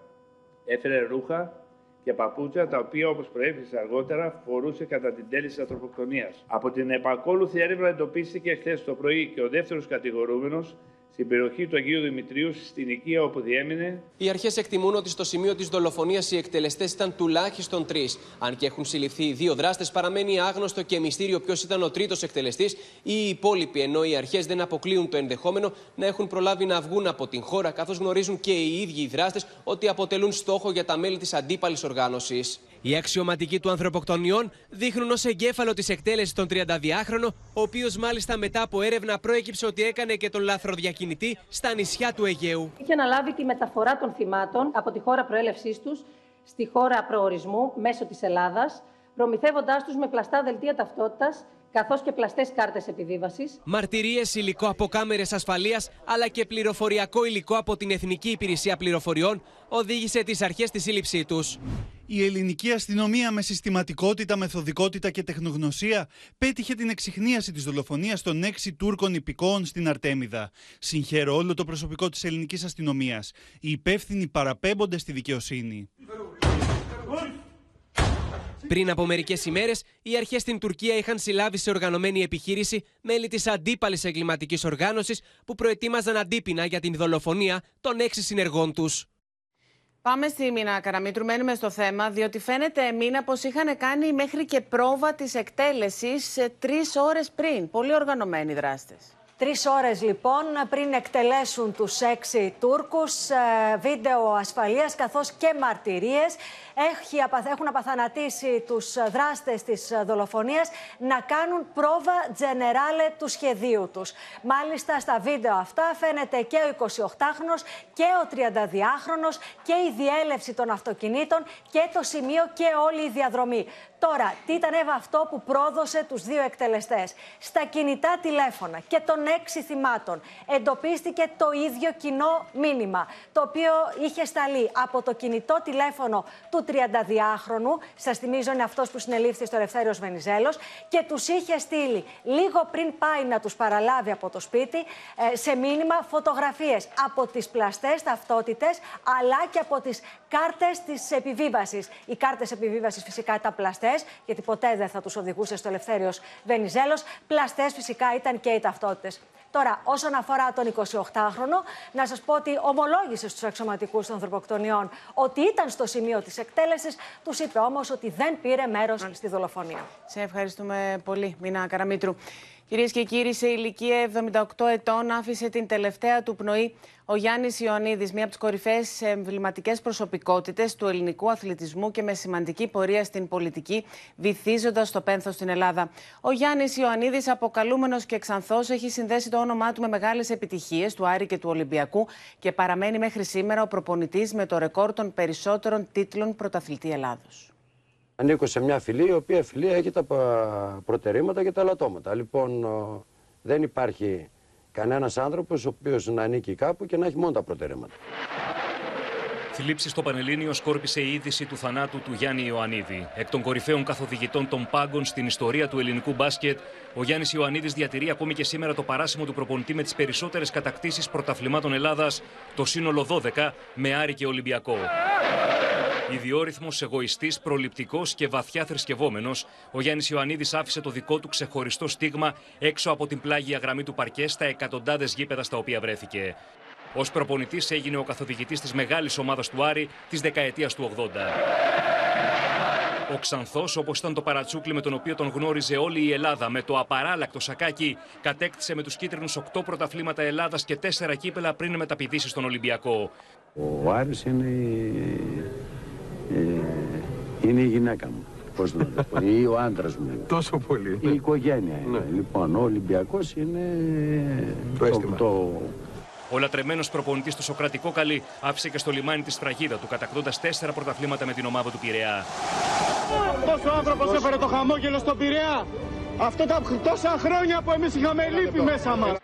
έφερε ρούχα και παπούτσια τα οποία όπως προέφησε αργότερα φορούσε κατά την τέλη της ανθρωποκτονίας. Από την επακόλουθη έρευνα εντοπίστηκε χθες το πρωί και ο δεύτερος κατηγορούμενος στην περιοχή του Αγίου Δημητρίου, στην οικία όπου διέμεινε. Οι αρχές εκτιμούν ότι στο σημείο της δολοφονίας οι εκτελεστές ήταν τουλάχιστον τρεις. Αν και έχουν συλληφθεί οι δύο δράστες, παραμένει άγνωστο και μυστήριο ποιος ήταν ο τρίτος εκτελεστής ή οι υπόλοιποι, ενώ οι αρχές δεν αποκλείουν το ενδεχόμενο να έχουν προλάβει να βγουν από την χώρα, καθώς γνωρίζουν και οι ίδιοι οι δράστες ότι αποτελούν στόχο για τα μέλη της αντίπαλης οργάνωσης. Οι αξιωματικοί του ανθρωποκτονιών δείχνουν ως εγκέφαλο της εκτέλεσης τον 32χρονο, ο οποίος μάλιστα μετά από έρευνα προέκυψε ότι έκανε και τον λαθροδιακινητή στα νησιά του Αιγαίου. Είχε αναλάβει τη μεταφορά των θυμάτων από τη χώρα προέλευσής τους στη χώρα προορισμού μέσω της Ελλάδας, προμηθεύοντάς τους με πλαστά δελτία ταυτότητας καθώς και πλαστές κάρτες επιβίβασης. Μαρτυρίες, υλικό από κάμερες ασφαλείας αλλά και πληροφοριακό υλικό από την Εθνική Υπηρεσία Πληροφοριών οδήγησε τις αρχές στη σύλληψή τους. Η ελληνική αστυνομία με συστηματικότητα, μεθοδικότητα και τεχνογνωσία πέτυχε την εξυχνίαση της δολοφονίας των έξι Τούρκων υπηκόων στην Αρτέμιδα. Συγχαίρω όλο το προσωπικό της ελληνικής αστυνομίας. Οι υπεύθυνοι παραπέμπονται στη δικαιοσύνη. Πριν από μερικές ημέρες, οι αρχές στην Τουρκία είχαν συλλάβει σε οργανωμένη επιχείρηση μέλη της αντίπαλης εγκληματικής οργάνωσης που προετοίμαζαν αντίπεινα για την δολοφονία των έξι συνεργών τους. Πάμε στη Μίνα Καραμίτρου, μένουμε στο θέμα, διότι φαίνεται, Μίνα, πως είχαν κάνει μέχρι και πρόβα της εκτέλεσης τρεις ώρες πριν. Πολύ οργανωμένοι δράστες. Τρεις ώρες λοιπόν πριν εκτελέσουν τους έξι Τούρκους, ε, βίντεο ασφαλείας καθώς και μαρτυρίες έχουν απαθανατήσει τους δράστες της δολοφονίας να κάνουν πρόβα τζενεράλε του σχεδίου τους. Μάλιστα, στα βίντεο αυτά φαίνεται και ο 28χρονο και ο 32χρονο και η διέλευση των αυτοκινήτων και το σημείο και όλη η διαδρομή. Τώρα, τι ήταν Εύα αυτό που πρόδωσε τους δύο εκτελεστές; Στα κινητά τηλέφωνα και των έξι θυμάτων εντοπίστηκε το ίδιο κοινό μήνυμα, το οποίο είχε σταλεί από το κινητό τηλέφωνο του 32χρονου, σας θυμίζω είναι αυτός που συνελήφθη στο Ελευθέριο Βενιζέλος, και τους είχε στείλει λίγο πριν πάει να τους παραλάβει από το σπίτι, ε, σε μήνυμα φωτογραφίες από τις πλαστές ταυτότητες, αλλά και από τις κάρτες της επιβίβασης. Οι κάρτες επιβίβασης φυσικά ήταν πλαστές γιατί ποτέ δεν θα τους οδηγούσε στο Ελευθέριο Βενιζέλος. Πλαστές φυσικά ήταν και οι ταυτότητες. Τώρα, όσον αφορά τον 28χρονο, να σας πω ότι ομολόγησε στους αξιωματικούς των ανθρωποκτονιών ότι ήταν στο σημείο της εκτέλεσης. Τους είπε όμως ότι δεν πήρε μέρος στη δολοφονία. Σε ευχαριστούμε πολύ, Μίνα Καραμίτρου. Κυρίες και κύριοι, σε ηλικία 78 ετών άφησε την τελευταία του πνοή ο Γιάννης Ιωαννίδης, μία από τις κορυφαίες εμβληματικές προσωπικότητες του ελληνικού αθλητισμού και με σημαντική πορεία στην πολιτική, βυθίζοντας το πένθος στην Ελλάδα. Ο Γιάννης Ιωαννίδης, αποκαλούμενος και ξανθός, έχει συνδέσει το όνομά του με μεγάλες επιτυχίες του Άρη και του Ολυμπιακού και παραμένει μέχρι σήμερα ο προπονητής με το ρεκόρ των περισσότερων τίτλων πρωταθλητή Ελλάδος. Ανήκω σε μια φυλή, η οποία φυλή έχει τα προτερήματα και τα λατώματα. Λοιπόν, δεν υπάρχει κανένας άνθρωπος ο οποίος να ανήκει κάπου και να έχει μόνο τα προτερήματα. Θλίψη στο Πανελλήνιο σκόρπισε η είδηση του θανάτου του Γιάννη Ιωαννίδη. Εκ των κορυφαίων καθοδηγητών των πάγκων στην ιστορία του ελληνικού μπάσκετ, ο Γιάννης Ιωαννίδης διατηρεί ακόμη και σήμερα το παράσημο του προπονητή με τις περισσότερες κατακτήσεις πρωταθλημάτων Ελλάδας, το σύνολο 12, με Άρη και Ολυμπιακό. Ιδιόρυθμος, εγωιστής, προληπτικός και βαθιά θρησκευόμενος, ο Γιάννης Ιωαννίδης άφησε το δικό του ξεχωριστό στίγμα έξω από την πλάγια γραμμή του παρκέ στα εκατοντάδες γήπεδα στα οποία βρέθηκε. Ω προπονητής έγινε ο καθοδηγητής της μεγάλης ομάδας του Άρη της δεκαετίας του 80. Ο Ξανθός, όπως ήταν το παρατσούκλι με τον οποίο τον γνώριζε όλη η Ελλάδα, με το απαράλλακτο σακάκι, κατέκτησε με τους κίτρινους 8 πρωταθλήματα Ελλάδας και 4 κύπελα πριν μεταπηδήσεις στον Ολυμπιακό. Ο Άρης είναι ε, είναι η γυναίκα μου. Πώς να το πω, [LAUGHS] ή ο άντρας μου. Τόσο πολύ. Η οικογένεια είναι. Ναι. Λοιπόν, ο Ολυμπιακός είναι το, το, Ο λατρεμένος προπονητής του Σοκρατικό Καλή άφησε και στο λιμάνι τη Φραγίδα του, κατακτώντας τέσσερα πρωταθλήματα με την ομάδα του Πειραιά. Αυτός ο άνθρωπος έφερε το χαμόγελο στον Πειραιά. Αυτό τα τόσα χρόνια που εμείς είχαμε λύπη μέσα μας.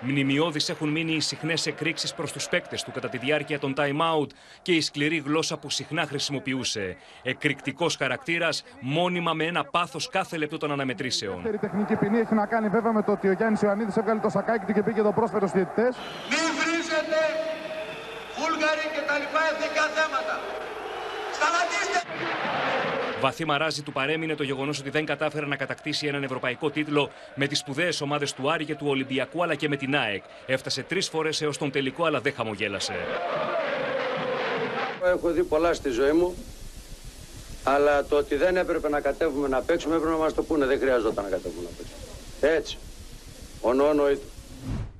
Μνημειώδεις έχουν μείνει οι συχνές εκρήξεις προς τους παίκτες του κατά τη διάρκεια των time out και η σκληρή γλώσσα που συχνά χρησιμοποιούσε. Εκρηκτικός χαρακτήρας, μόνιμα με ένα πάθος κάθε λεπτό των αναμετρήσεων. Η τεχνική ποινή έχει να κάνει βέβαια με το ότι ο Γιάννης Ιωαννίδης έβγαλε το σακάκι του και πήγε το πρόσφερος στου διαιτητές. Μην βρίζετε Βούλγαροι και τα λοιπά εθνικά θέματα. Σταματήστε! Βαθύ μαράζι του παρέμεινε το γεγονός ότι δεν κατάφερε να κατακτήσει έναν ευρωπαϊκό τίτλο με τις σπουδαίες ομάδες του Άρη και του Ολυμπιακού αλλά και με την ΑΕΚ. Έφτασε τρεις φορές έως τον τελικό αλλά δεν χαμογέλασε. Έχω δει πολλά στη ζωή μου. Αλλά το ότι δεν έπρεπε να κατέβουμε να παίξουμε έπρεπε να μας το πούνε. Δεν χρειαζόταν να κατέβουμε να παίξουμε. Έτσι. Ονόνοητο.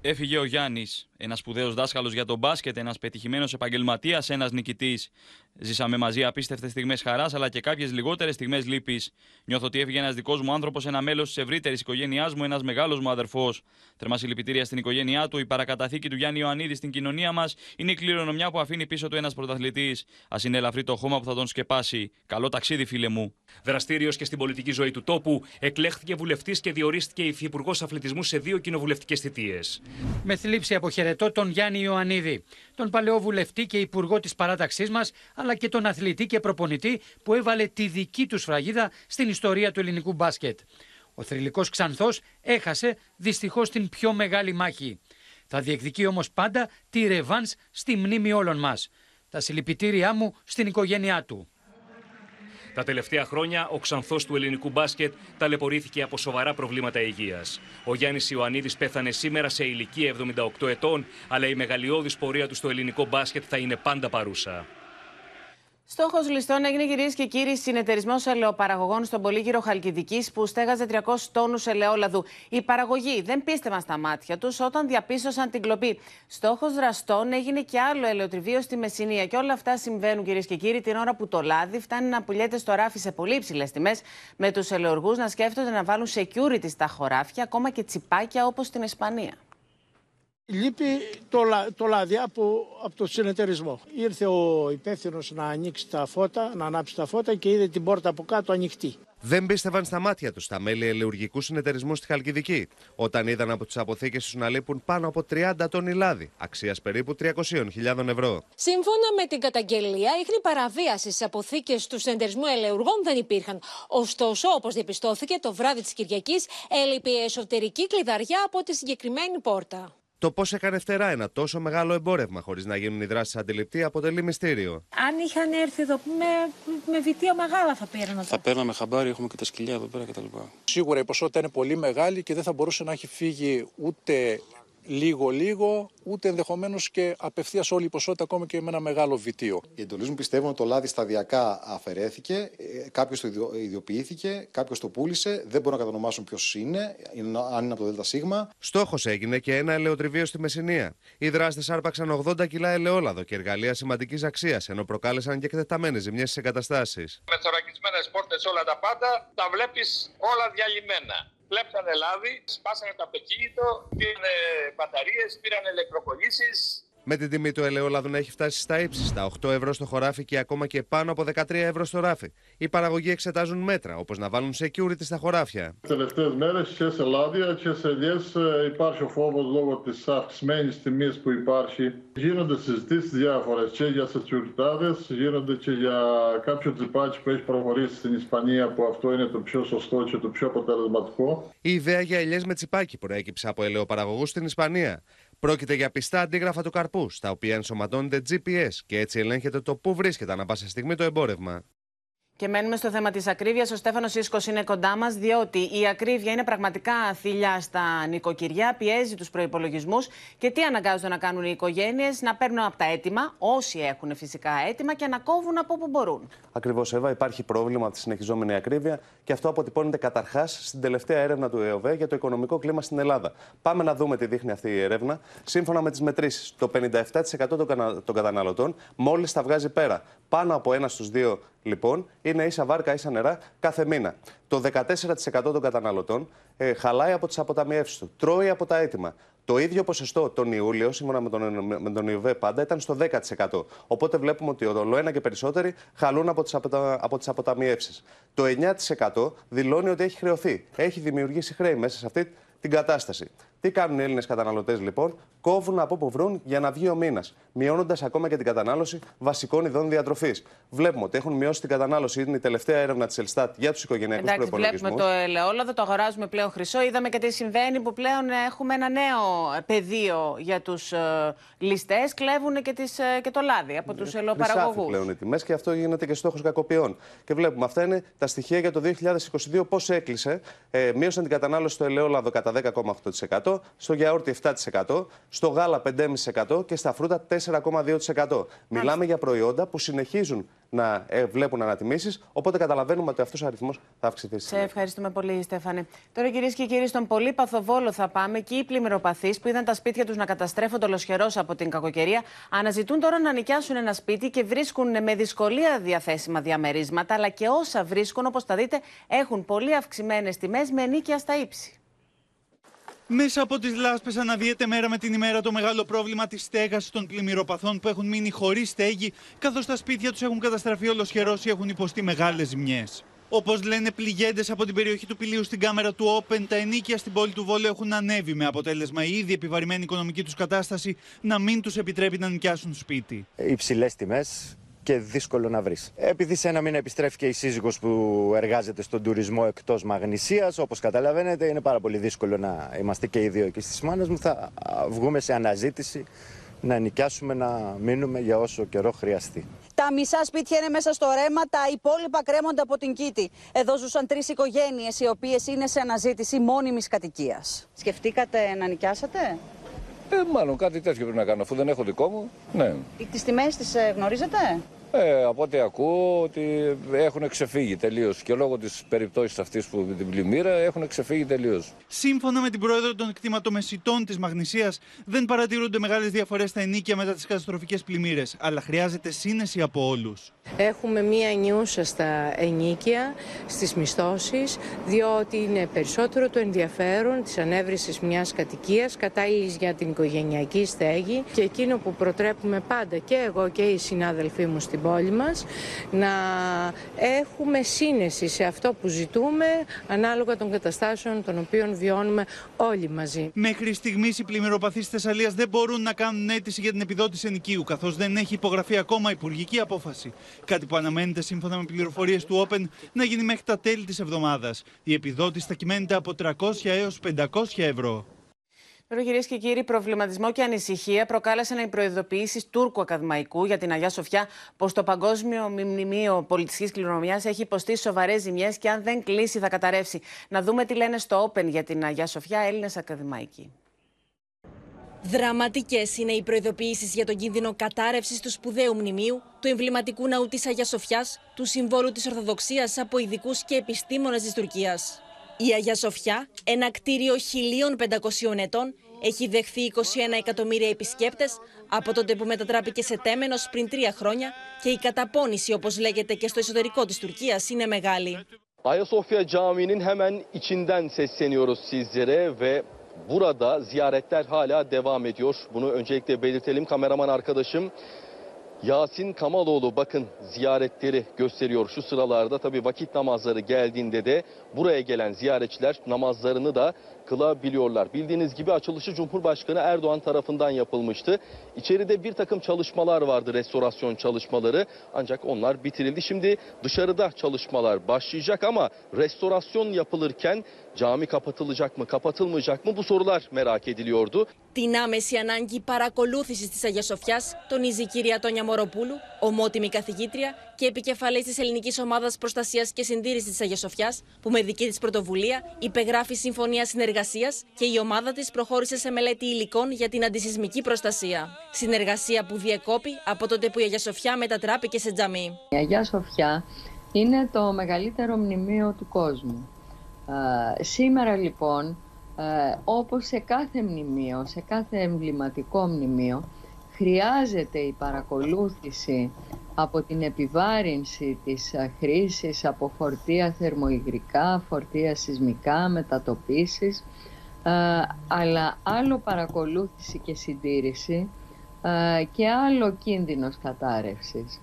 Έφυγε ο Γιάννης, ένας σπουδαίος δάσκαλος για τον μπάσκετ, ένας πετυχημένος επαγγελματίας, ένας νικητής. Ζήσαμε μαζί απίστευτες στιγμές χαράς, αλλά και κάποιες λιγότερες στιγμές λύπης. Νιώθω ότι έφυγε ένας δικός μου άνθρωπος, ένα μέλος της ευρύτερης οικογένειάς μου, ένας μεγάλος μου αδερφός. Θερμά συλληπιτήρια στην οικογένειά του, η παρακαταθήκη του Γιάννη Ιωαννίδη στην κοινωνία μας είναι η κληρονομιά που αφήνει πίσω του ένας πρωταθλητής. Α είναι ελαφρύ το χώμα που θα τον σκεπάσει. Καλό ταξίδι, φίλε μου. Δραστήριος και στην πολιτική ζωή του τόπου, εκλέχθηκε βουλευτής και διορίστηκε υφυπουργός αθλητισμού σε δύο κοινοβουλευτικές θητείες. Με θλίψη αποχαιρετώ τον Γιάννη Ιωαννίδη, τον παλαιό βουλευτή και υπουργό της παράταξής μας, αλλά και τον αθλητή και προπονητή που έβαλε τη δική του σφραγίδα στην ιστορία του ελληνικού μπάσκετ. Ο θρηλυκός Ξανθός έχασε δυστυχώς την πιο μεγάλη μάχη. Θα διεκδικεί όμως πάντα τη ρεβάνς στη μνήμη όλων μας. Τα συλληπιτήριά μου στην οικογένειά του. Τα τελευταία χρόνια, ο ξανθός του ελληνικού μπάσκετ ταλαιπωρήθηκε από σοβαρά προβλήματα υγείας. Ο Γιάννης Ιωαννίδης πέθανε σήμερα σε ηλικία 78 ετών, αλλά η μεγαλειώδης πορεία του στο ελληνικό μπάσκετ θα είναι πάντα παρούσα. Στόχος ληστών έγινε κυρίες και κύριοι συνεταιρισμός ελαιοπαραγωγών στον Πολύγυρο Χαλκιδικής που στέγαζε 300 τόνους ελαιόλαδου. Οι παραγωγοί δεν πίστευαν στα μάτια τους όταν διαπίστωσαν την κλοπή. Στόχος δραστών έγινε και άλλο ελαιοτριβείο στη Μεσσηνία. Και όλα αυτά συμβαίνουν κυρίες και κύριοι την ώρα που το λάδι φτάνει να πουλιέται στο ράφι σε πολύ υψηλές τιμές, με τους ελαιοργούς να σκέφτονται να βάλουν security στα χωράφια, ακόμα και τσιπάκια όπως στην Ισπανία. Λείπει το, το λάδι από, από το συνεταιρισμό. Ήρθε ο υπεύθυνος να ανοίξει τα φώτα, να ανάψει τα φώτα και είδε την πόρτα από κάτω ανοιχτή. Δεν πίστευαν στα μάτια τους τα μέλη ελεουργικού συνεταιρισμού στη Χαλκιδική, όταν είδαν από τις αποθήκες τους να λείπουν πάνω από 30 τόνοι λάδι, αξίας περίπου 300.000 ευρώ. Σύμφωνα με την καταγγελία, ίχνη παραβίασης στι αποθήκε του συνεταιρισμού ελεουργών δεν υπήρχαν. Ωστόσο, όπως διαπιστώθηκε, το βράδυ της Κυριακής έλειπε η εσωτερική κλειδαριά από τη συγκεκριμένη πόρτα. Το πώς έκανε φτερά ένα τόσο μεγάλο εμπόρευμα χωρίς να γίνουν οι δράσεις αντιληπτοί αποτελεί μυστήριο. Αν είχαν έρθει εδώ με, με βιτία μεγάλα θα πήραν. Θα παίρναμε χαμπάρι, έχουμε και τα σκυλιά εδώ πέρα κτλ. Σίγουρα η ποσότητα είναι πολύ μεγάλη και δεν θα μπορούσε να έχει φύγει ούτε λίγο-λίγο, ούτε ενδεχομένως και απευθείας όλη η ποσότητα, ακόμα και με ένα μεγάλο βιτίο. Οι εντολεί μου πιστεύουν ότι το λάδι σταδιακά αφαιρέθηκε, κάποιος το ιδιοποιήθηκε, κάποιος το πούλησε, δεν μπορούν να κατανομάσουν ποιος είναι, αν είναι από το ΔΣ. Στόχος έγινε και ένα ελαιοτριβείο στη Μεσσηνία. Οι δράστες άρπαξαν 80 κιλά ελαιόλαδο και εργαλεία σημαντικής αξίας, ενώ προκάλεσαν και εκτεταμένες ζημιές στις εγκαταστάσεις. Με θωρακισμένες πόρτες όλα τα πάντα, τα βλέπεις όλα διαλυμένα κλέψανε λάδι, σπάσανε το αυτοκίνητο, πήρανε μπαταρίες, πήρανε ηλεκτροκολλήσεις, με την τιμή του ελαιόλαδου να έχει φτάσει στα ύψιστα 8 ευρώ στο χωράφι και ακόμα και πάνω από 13 ευρώ στο ράφι. Οι παραγωγοί εξετάζουν μέτρα, όπως να βάλουν security στα χωράφια. Τι τελευταίες μέρες και σε λάδια και σε ελιέ υπάρχει ο φόβος λόγω της αυξημένης τιμής που υπάρχει. Γίνονται συζητήσεις διάφορες και για security, γίνονται και για κάποιο τζιπάκι που έχει προχωρήσει στην Ισπανία, που αυτό είναι το πιο σωστό και το πιο αποτελεσματικό. Η ιδέα για ελιές με τσιπάκι προέκυψε από ελαιοπαραγωγούς στην Ισπανία. Πρόκειται για πιστά αντίγραφα του καρπούς, στα οποία ενσωματώνεται GPS και έτσι ελέγχεται το πού βρίσκεται ανά πάσα στιγμή το εμπόρευμα. Και μένουμε στο θέμα της ακρίβειας. Ο Στέφανος Ίσκο είναι κοντά μας, διότι η ακρίβεια είναι πραγματικά θηλιά στα νοικοκυριά, πιέζει τους προπολογισμού και τι αναγκάζονται να κάνουν οι οικογένειες, να παίρνουν από τα έτοιμα, όσοι έχουν φυσικά έτοιμα, και να κόβουν από όπου μπορούν. Ακριβώς, Εύα, υπάρχει πρόβλημα της συνεχιζόμενη ακρίβεια και αυτό αποτυπώνεται καταρχάς στην τελευταία έρευνα του ΕΟΒ για το οικονομικό κλίμα στην Ελλάδα. Πάμε να δούμε τι δείχνει αυτή η έρευνα. Σύμφωνα με τις μετρήσεις, το 57% των καταναλωτών μόλις τα βγάζει πέρα. Πάνω από ένα στους δύο λοιπόν, είναι ίσα βάρκα, ίσα νερά κάθε μήνα. Το 14% των καταναλωτών ε, χαλάει από τις αποταμιεύσεις του, τρώει από τα έτοιμα. Το ίδιο ποσοστό τον Ιούλιο, σύμφωνα με τον, με τον ΙΟΒ πάντα, ήταν στο 10%. Οπότε βλέπουμε ότι ο ένα και περισσότεροι χαλούν από τις αποτα, από τις αποταμιεύσεις. Το 9% δηλώνει ότι έχει χρεωθεί. Έχει δημιουργήσει χρέη μέσα σε αυτή την κατάσταση. Τι κάνουν οι Έλληνες καταναλωτές λοιπόν, κόβουν από όπου βρουν για να βγει ο μήνα, μειώνοντας ακόμα και την κατανάλωση βασικών ειδών διατροφής. Βλέπουμε ότι έχουν μειώσει την κατανάλωση, είναι η τελευταία έρευνα της Ελστάτ για τους οικογενειακούς Εντάξει, προπολογισμούς. βλέπουμε το ελαιόλαδο, το αγοράζουμε πλέον χρυσό. Είδαμε και τι συμβαίνει που πλέον έχουμε ένα νέο πεδίο για τους ε, ληστές. Κλέβουν και, τις, ε, και το λάδι από τους Χρυσάφι ελαιοπαραγωγού. πλέον οι τιμές και αυτό γίνεται και στόχος κακοποιών. Και βλέπουμε, αυτά είναι τα στοιχεία για το 2022, πώς έκλεισε; Ε, μείωσαν την κατανάλωση στο ελαιόλαδο κατά 10,8%, στο γιαούρτι 7%, στο γάλα 5,5% και στα φρούτα 4,2%. Μιλάμε για προϊόντα που συνεχίζουν να ε, βλέπουν ανατιμήσεις, οπότε καταλαβαίνουμε ότι αυτός ο αριθμός θα αυξηθεί. Σε ευχαριστούμε πολύ, Στέφανε. Τώρα, κυρίες και κύριοι, στον πολύ παθοβόλο θα πάμε και οι πλημμυροπαθείς που είδαν τα σπίτια τους να καταστρέφονται ολοσχερός από την κακοκαιρία, αναζητούν τώρα να νοικιάσουν ένα σπίτι και βρίσκουν με δυσκολία διαθέσιμα διαμερίσματα, αλλά και όσα βρίσκουν, όπως τα δείτε, έχουν πολύ αυξημένες τιμές με ενίκεια στα ύψη. Μέσα από τις λάσπες αναδύεται μέρα με την ημέρα το μεγάλο πρόβλημα της στέγασης των πλημμυροπαθών που έχουν μείνει χωρίς στέγη, καθώς τα σπίτια τους έχουν καταστραφεί ολοσχερό ή έχουν υποστεί μεγάλες ζημιές. Όπως λένε πληγέντες από την περιοχή του Πηλίου στην κάμερα του Open, τα ενίκια στην πόλη του Βόλου έχουν ανέβει με αποτέλεσμα η ήδη επιβαρημένη οικονομική τους κατάσταση να μην τους επιτρέπει να νοικιάσουν σπίτι. Υψηλές τιμές και δύσκολο να βρεις. Επειδή σε ένα μήνα επιστρέφει και η σύζυγος που εργάζεται στον τουρισμό εκτός Μαγνησίας, όπως καταλαβαίνετε, είναι πάρα πολύ δύσκολο να είμαστε και οι δύο εκεί στις μάνε μου. Θα βγούμε σε αναζήτηση να νοικιάσουμε, να μείνουμε για όσο καιρό χρειαστεί. Τα μισά σπίτια είναι μέσα στο ρέμα, τα υπόλοιπα κρέμονται από την κήτη. Εδώ ζούσαν τρεις οικογένειες, οι οποίες είναι σε αναζήτηση μόνιμης κατοικίας. Σκεφτήκατε να νοικιάσετε, Ε, μάλλον κάτι τέτοιο πρέπει να κάνω, αφού δεν έχω δικό μου. Ναι. Τις τιμές τις ε, γνωρίζετε, Ε, από ό,τι ακούω ότι έχουν ξεφύγει τελείως και λόγω της περιπτώση αυτής που με την πλημμύρα έχουν ξεφύγει τελείως. Σύμφωνα με την πρόεδρο των κτηματομεσητών της Μαγνησίας, δεν παρατηρούνται μεγάλες διαφορές στα ενίκια μετά τις καταστροφικές πλημμύρες, αλλά χρειάζεται σύνεση από όλους. Έχουμε μία νιούσα στα ενίκια, στις μισθώσεις, διότι είναι περισσότερο το ενδιαφέρον της ανέβρισης μιας κατοικίας κατάλληλης για την οικογενειακή στέγη και εκείνο που προτρέπουμε πάντα και εγώ και οι συνάδελφοί μου στην πόλη μας να έχουμε σύνεση σε αυτό που ζητούμε ανάλογα των καταστάσεων των οποίων βιώνουμε όλοι μαζί. Μέχρι στιγμής οι πλημμυροπαθείς της Θεσσαλίας δεν μπορούν να κάνουν αίτηση για την επιδότηση ενοικίου, καθώς δεν έχει υπογραφεί ακόμα υπουργική απόφαση. Κάτι που αναμένεται σύμφωνα με πληροφορίες του Open να γίνει μέχρι τα τέλη της εβδομάδας. Η επιδότηση θα κυμαίνεται από 300 έως 500 ευρώ. Τώρα, κυρίες και κύριοι, προβληματισμό και ανησυχία προκάλεσαν οι προειδοποιήσεις Τούρκου Ακαδημαϊκού για την Αγία Σοφιά πως το Παγκόσμιο Μνημείο Πολιτιστική Κληρονομιάς έχει υποστεί σοβαρές ζημιές και αν δεν κλείσει θα καταρρεύσει. Να δούμε τι λένε στο Open για την Αγία Σοφιά Έλληνες Ακαδημαϊκοί. Δραματικές είναι οι προειδοποιήσεις για τον κίνδυνο κατάρρευσης του σπουδαίου μνημείου, του εμβληματικού ναού της Αγία Σοφιάς, του συμβόλου της Ορθοδοξίας από ειδικούς και επιστήμονες της Τουρκίας. Η Αγία Σοφιά, ένα κτίριο 1500 ετών, έχει δεχθεί 21 εκατομμύρια επισκέπτες από τότε που μετατράπηκε σε τέμενος πριν τρία χρόνια και η καταπώνηση, όπως λέγεται και στο εσωτερικό της Τουρκίας, είναι μεγάλη. Ayasofya Camii'nin hemen içinden sesleniyoruz sizlere ve burada ziyaretler hala devam ediyor. Bunu öncelikle belirtelim. Kameraman arkadaşım Yasin Kamaloğlu bakın ziyaretleri gösteriyor şu sıralarda. Tabii vakit namazları geldiğinde de buraya gelen ziyaretçiler namazlarını da kılabiliyorlar. Bildiğiniz gibi açılışı Cumhurbaşkanı Erdoğan tarafından yapılmıştı. İçeride bir takım çalışmalar vardı, restorasyon çalışmaları. Ancak onlar bitirildi. Şimdi dışarıda çalışmalar başlayacak ama restorasyon yapılırken cami kapatılacak mı, kapatılmayacak mı bu sorular merak ediliyordu. Την άμεση ανάγκη παρακολούθηση τη Αγία Σοφιά τονίζει η κυρία Τόνια Μοροπούλου, ομότιμη καθηγήτρια και επικεφαλής της Ελληνικής Ομάδας Προστασίας και Συντήρησης της Αγίας Σοφιάς, που με δική της πρωτοβουλία υπεγράφει συμφωνία συνεργασίας και η ομάδα της προχώρησε σε μελέτη υλικών για την αντισυσμική προστασία. Συνεργασία που διεκόπη από τότε που η Αγία Σοφιά μετατράπηκε σε τζαμί. Η Αγία Σοφιά είναι το μεγαλύτερο μνημείο του κόσμου. Ε, σήμερα λοιπόν, ε, όπως σε κάθε μνημείο, σε κάθε εμβληματικό μνημείο, χρειάζεται η παρακολούθηση από την επιβάρυνση της ε, χρήσης από φορτία θερμοϊγρικά, φορτία σεισμικά, μετατοπίσεις, ε, αλλά άλλο παρακολούθηση και συντήρηση ε, και άλλο κίνδυνος κατάρρευσης.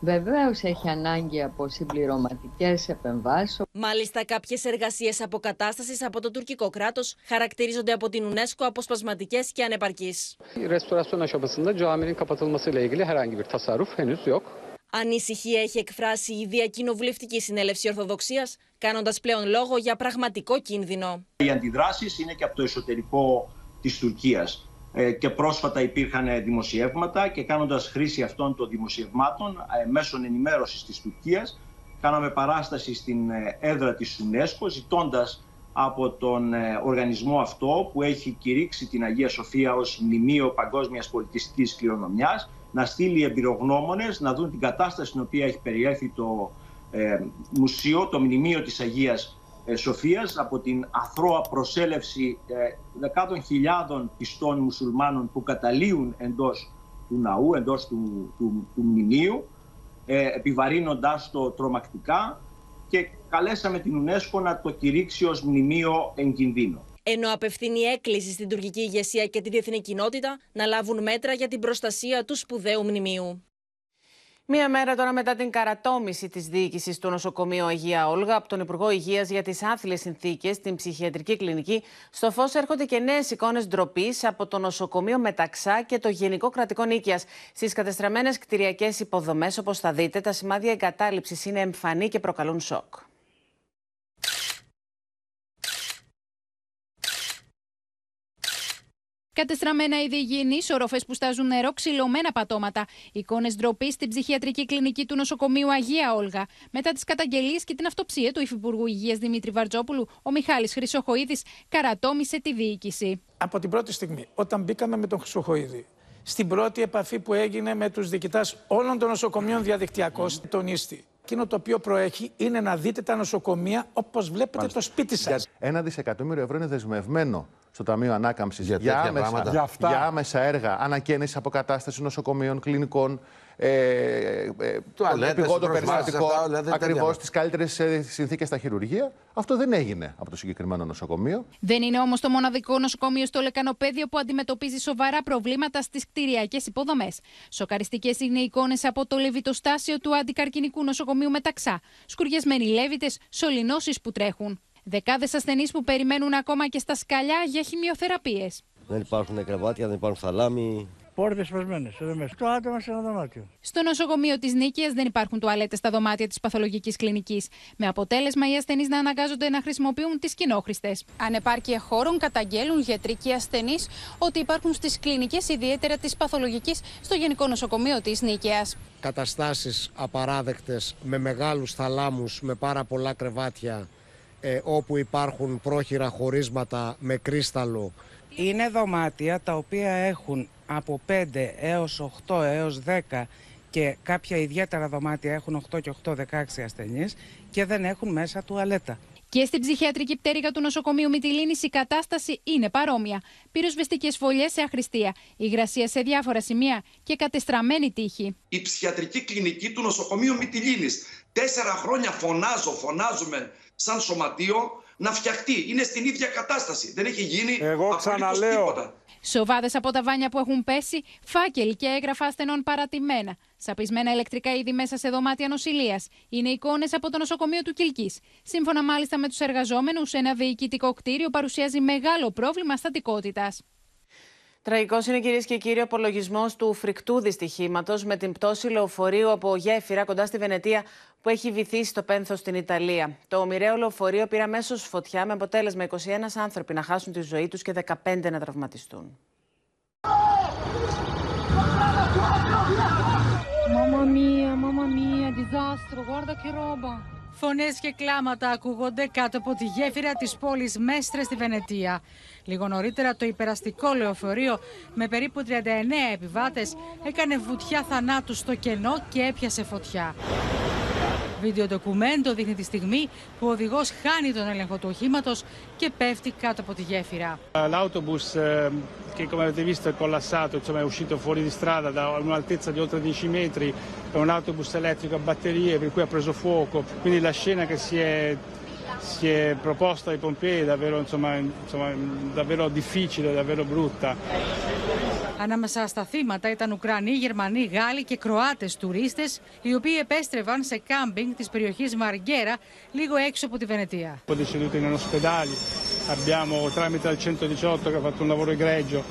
Βεβαίως έχει ανάγκη από συμπληρωματικές επεμβάσεις. Mάλιστα, κάποιες εργασίες αποκατάστασης από το τουρκικό κράτος χαρακτηρίζονται από την UNESCO αποσπασματικές και ανεπαρκείς. Restorasyon aşamasında caminin kapatılmasıyla ilgili herhangi bir tasarruf henüz yok. Ανησυχία έχει εκφράσει η Διακοινοβουλευτική Συνέλευση Ορθοδοξίας, κάνοντας πλέον λόγο για πραγματικό κίνδυνο. Οι αντιδράσεις είναι και από το εσωτερικό της Τουρκίας. Ε, και πρόσφατα υπήρχαν δημοσιεύματα και κάνοντας χρήση αυτών των δημοσιευμάτων ε, μέσων ενημέρωσης της Τουρκίας κάναμε παράσταση στην ε, έδρα της UNESCO ζητώντας από τον οργανισμό αυτό που έχει κηρύξει την Αγία Σοφία ως μνημείο παγκόσμιας πολιτιστικής κληρονομιάς να στείλει εμπειρογνώμονες να δουν την κατάσταση στην οποία έχει περιέλθει το μουσείο, το μνημείο της Αγίας ε, Σοφίας από την αθρώα προσέλευση ε, δεκάδων χιλιάδων πιστών μουσουλμάνων που καταλύουν εντός του ναού, εντός του, του, του μνημείου, ε, επιβαρύνοντάς το τρομακτικά και καλέσαμε την UNESCO να το κηρύξει ως μνημείο εν κινδύνο. Ενώ απευθύνει έκκληση στην τουρκική ηγεσία και τη διεθνή κοινότητα να λάβουν μέτρα για την προστασία του σπουδαίου μνημείου. Μία μέρα τώρα μετά την καρατόμηση της διοίκησης του νοσοκομείου Αγία Όλγα από τον Υπουργό Υγείας για τις άθλιες συνθήκες στην ψυχιατρική κλινική, στο φως έρχονται και νέες εικόνες ντροπής από το νοσοκομείο Μεταξά και το Γενικό Κρατικό Νίκαιας. Στις κατεστραμμένες κτηριακές υποδομές, όπως θα δείτε, τα σημάδια εγκατάλειψης είναι εμφανή και προκαλούν σοκ. Κατεστραμμένα είδη υγιεινής, οροφές που στάζουν νερό, ξυλωμένα πατώματα. Εικόνες ντροπή στην ψυχιατρική κλινική του νοσοκομείου Αγία Όλγα. Μετά τις καταγγελίες και την αυτοψία του Υφυπουργού Υγείας Δημήτρη Βαρτζόπουλου, ο Μιχάλης Χρυσοχοίδης καρατόμησε τη διοίκηση. Από την πρώτη στιγμή, όταν μπήκαμε με τον Χρυσοχοίδη, στην πρώτη επαφή που έγινε με τους διοικητάς όλων των νοσοκομείων διαδικτυακώ, τονίστη. Εκείνο το οποίο προέχει είναι να δείτε τα νοσοκομεία όπως βλέπετε το σπίτι σας. Ένα δισεκατομμύριο ευρώ είναι δεσμευμένο στο Ταμείο Ανάκαμψης για, για, άμεσα, για, για άμεσα έργα ανακαίνιση αποκατάστασης νοσοκομείων, κλινικών, ε, ε, επιγόντων περιστατικών, ακριβώς τις καλύτερες συνθήκες στα χειρουργεία. Αυτό δεν έγινε από το συγκεκριμένο νοσοκομείο. Δεν είναι όμως το μοναδικό νοσοκομείο στο Λεκανοπέδιο που αντιμετωπίζει σοβαρά προβλήματα στις κτηριακές υποδομές. Σοκαριστικές είναι οι εικόνες από το λεβιτοστάσιο του αντικαρκυνικού νοσοκομείου Μεταξά. Σκουριασμένοι λέβητες, σωληνώσεις που τρέχουν. Δεκάδες ασθενείς που περιμένουν ακόμα και στα σκαλιά για χημειοθεραπείες. Δεν υπάρχουν κρεβάτια, δεν υπάρχουν θαλάμι. Πόρτες σπασμένες, εδώ μέσα. Το άτομα σε ένα δωμάτιο. Στο νοσοκομείο της Νίκαιας δεν υπάρχουν τουαλέτες στα δωμάτια της παθολογικής κλινικής. Με αποτέλεσμα οι ασθενείς να αναγκάζονται να χρησιμοποιούν τις κοινόχρηστες. Ανεπάρκεια χώρων καταγγέλουν γιατροί και ασθενείς ότι υπάρχουν στις κλινικές, ιδιαίτερα της παθολογικής, στο Γενικό Νοσοκομείο της Νίκαιας. Καταστάσεις απαράδεκτες με μεγάλους θαλάμους, με πάρα πολλά κρεβάτια ε, όπου υπάρχουν πρόχειρα χωρίσματα με κρίσταλο. Είναι δωμάτια τα οποία έχουν από 5 έως 8 έως 10 και κάποια ιδιαίτερα δωμάτια έχουν 8 και 8, 16 ασθενείς και δεν έχουν μέσα τουαλέτα. Και στην ψυχιατρική πτέρυγα του νοσοκομείου Μυτιλίνης η κατάσταση είναι παρόμοια. Πυροσβεστικές φωλιές σε αχρηστία, υγρασία σε διάφορα σημεία και κατεστραμμένη τύχη. Η ψυχιατρική κλινική του νοσοκομείου Μυτιλίνης. Τέσσερα χρόνια φωνάζω, φωνάζουμε σαν σωματείο να φτιαχτεί. Είναι στην ίδια κατάσταση. Δεν έχει γίνει Εγώ ξαναλέω. τίποτα. Σοβάδες από τα βάνια που έχουν πέσει, φάκελοι και έγγραφα ασθενών παρατημένα. Σαπισμένα ηλεκτρικά είδη μέσα σε δωμάτια νοσηλείας. Είναι εικόνες από το νοσοκομείο του Κυλκής. Σύμφωνα μάλιστα με τους εργαζόμενους, ένα διοικητικό κτίριο παρουσιάζει μεγάλο πρόβλημα στατικότητας. Τραγικός είναι κυρίες και κύριοι ο απολογισμός του φρικτού δυστυχήματος με την πτώση λεωφορείου από γέφυρα κοντά στη Βενετία που έχει βυθίσει το πένθος στην Ιταλία. Το μοιραίο λεωφορείο πήρε αμέσως φωτιά με αποτέλεσμα 21 άνθρωποι να χάσουν τη ζωή τους και 15 να τραυματιστούν. Mamma mia, mamma mia, disastro, guarda che roba. Φωνές και κλάματα ακούγονται κάτω από τη γέφυρα της πόλης Μέστρε στη Βενετία. Λίγο νωρίτερα το υπεραστικό λεωφορείο με περίπου 39 επιβάτες έκανε βουτιά θανάτου στο κενό και έπιασε φωτιά. Βίντεο ντοκουμέντο δείχνει τη στιγμή που ο οδηγό χάνει τον έλεγχο του οχήματο και πέφτει κάτω από τη γέφυρα. L'autobus che come avete visto è collassato, insomma è uscito fuori di strada da un'altezza di oltre 10 metri, è un autobus elettrico a batterie per cui ha preso fuoco, quindi la scena che si è si è proposta ai pompieri è davvero, insomma, insomma, davvero difficile, davvero brutta. Ανάμεσα στα θύματα ήταν Ουκρανοί, Γερμανοί, Γάλλοι και Κροάτε τουρίστε, οι οποίοι επέστρεβαν σε κάμπινγκ τη περιοχή Μαργκέρα, λίγο έξω από τη Βενετία. Abbiamo tramite il 118 che ha fatto un lavoro egregio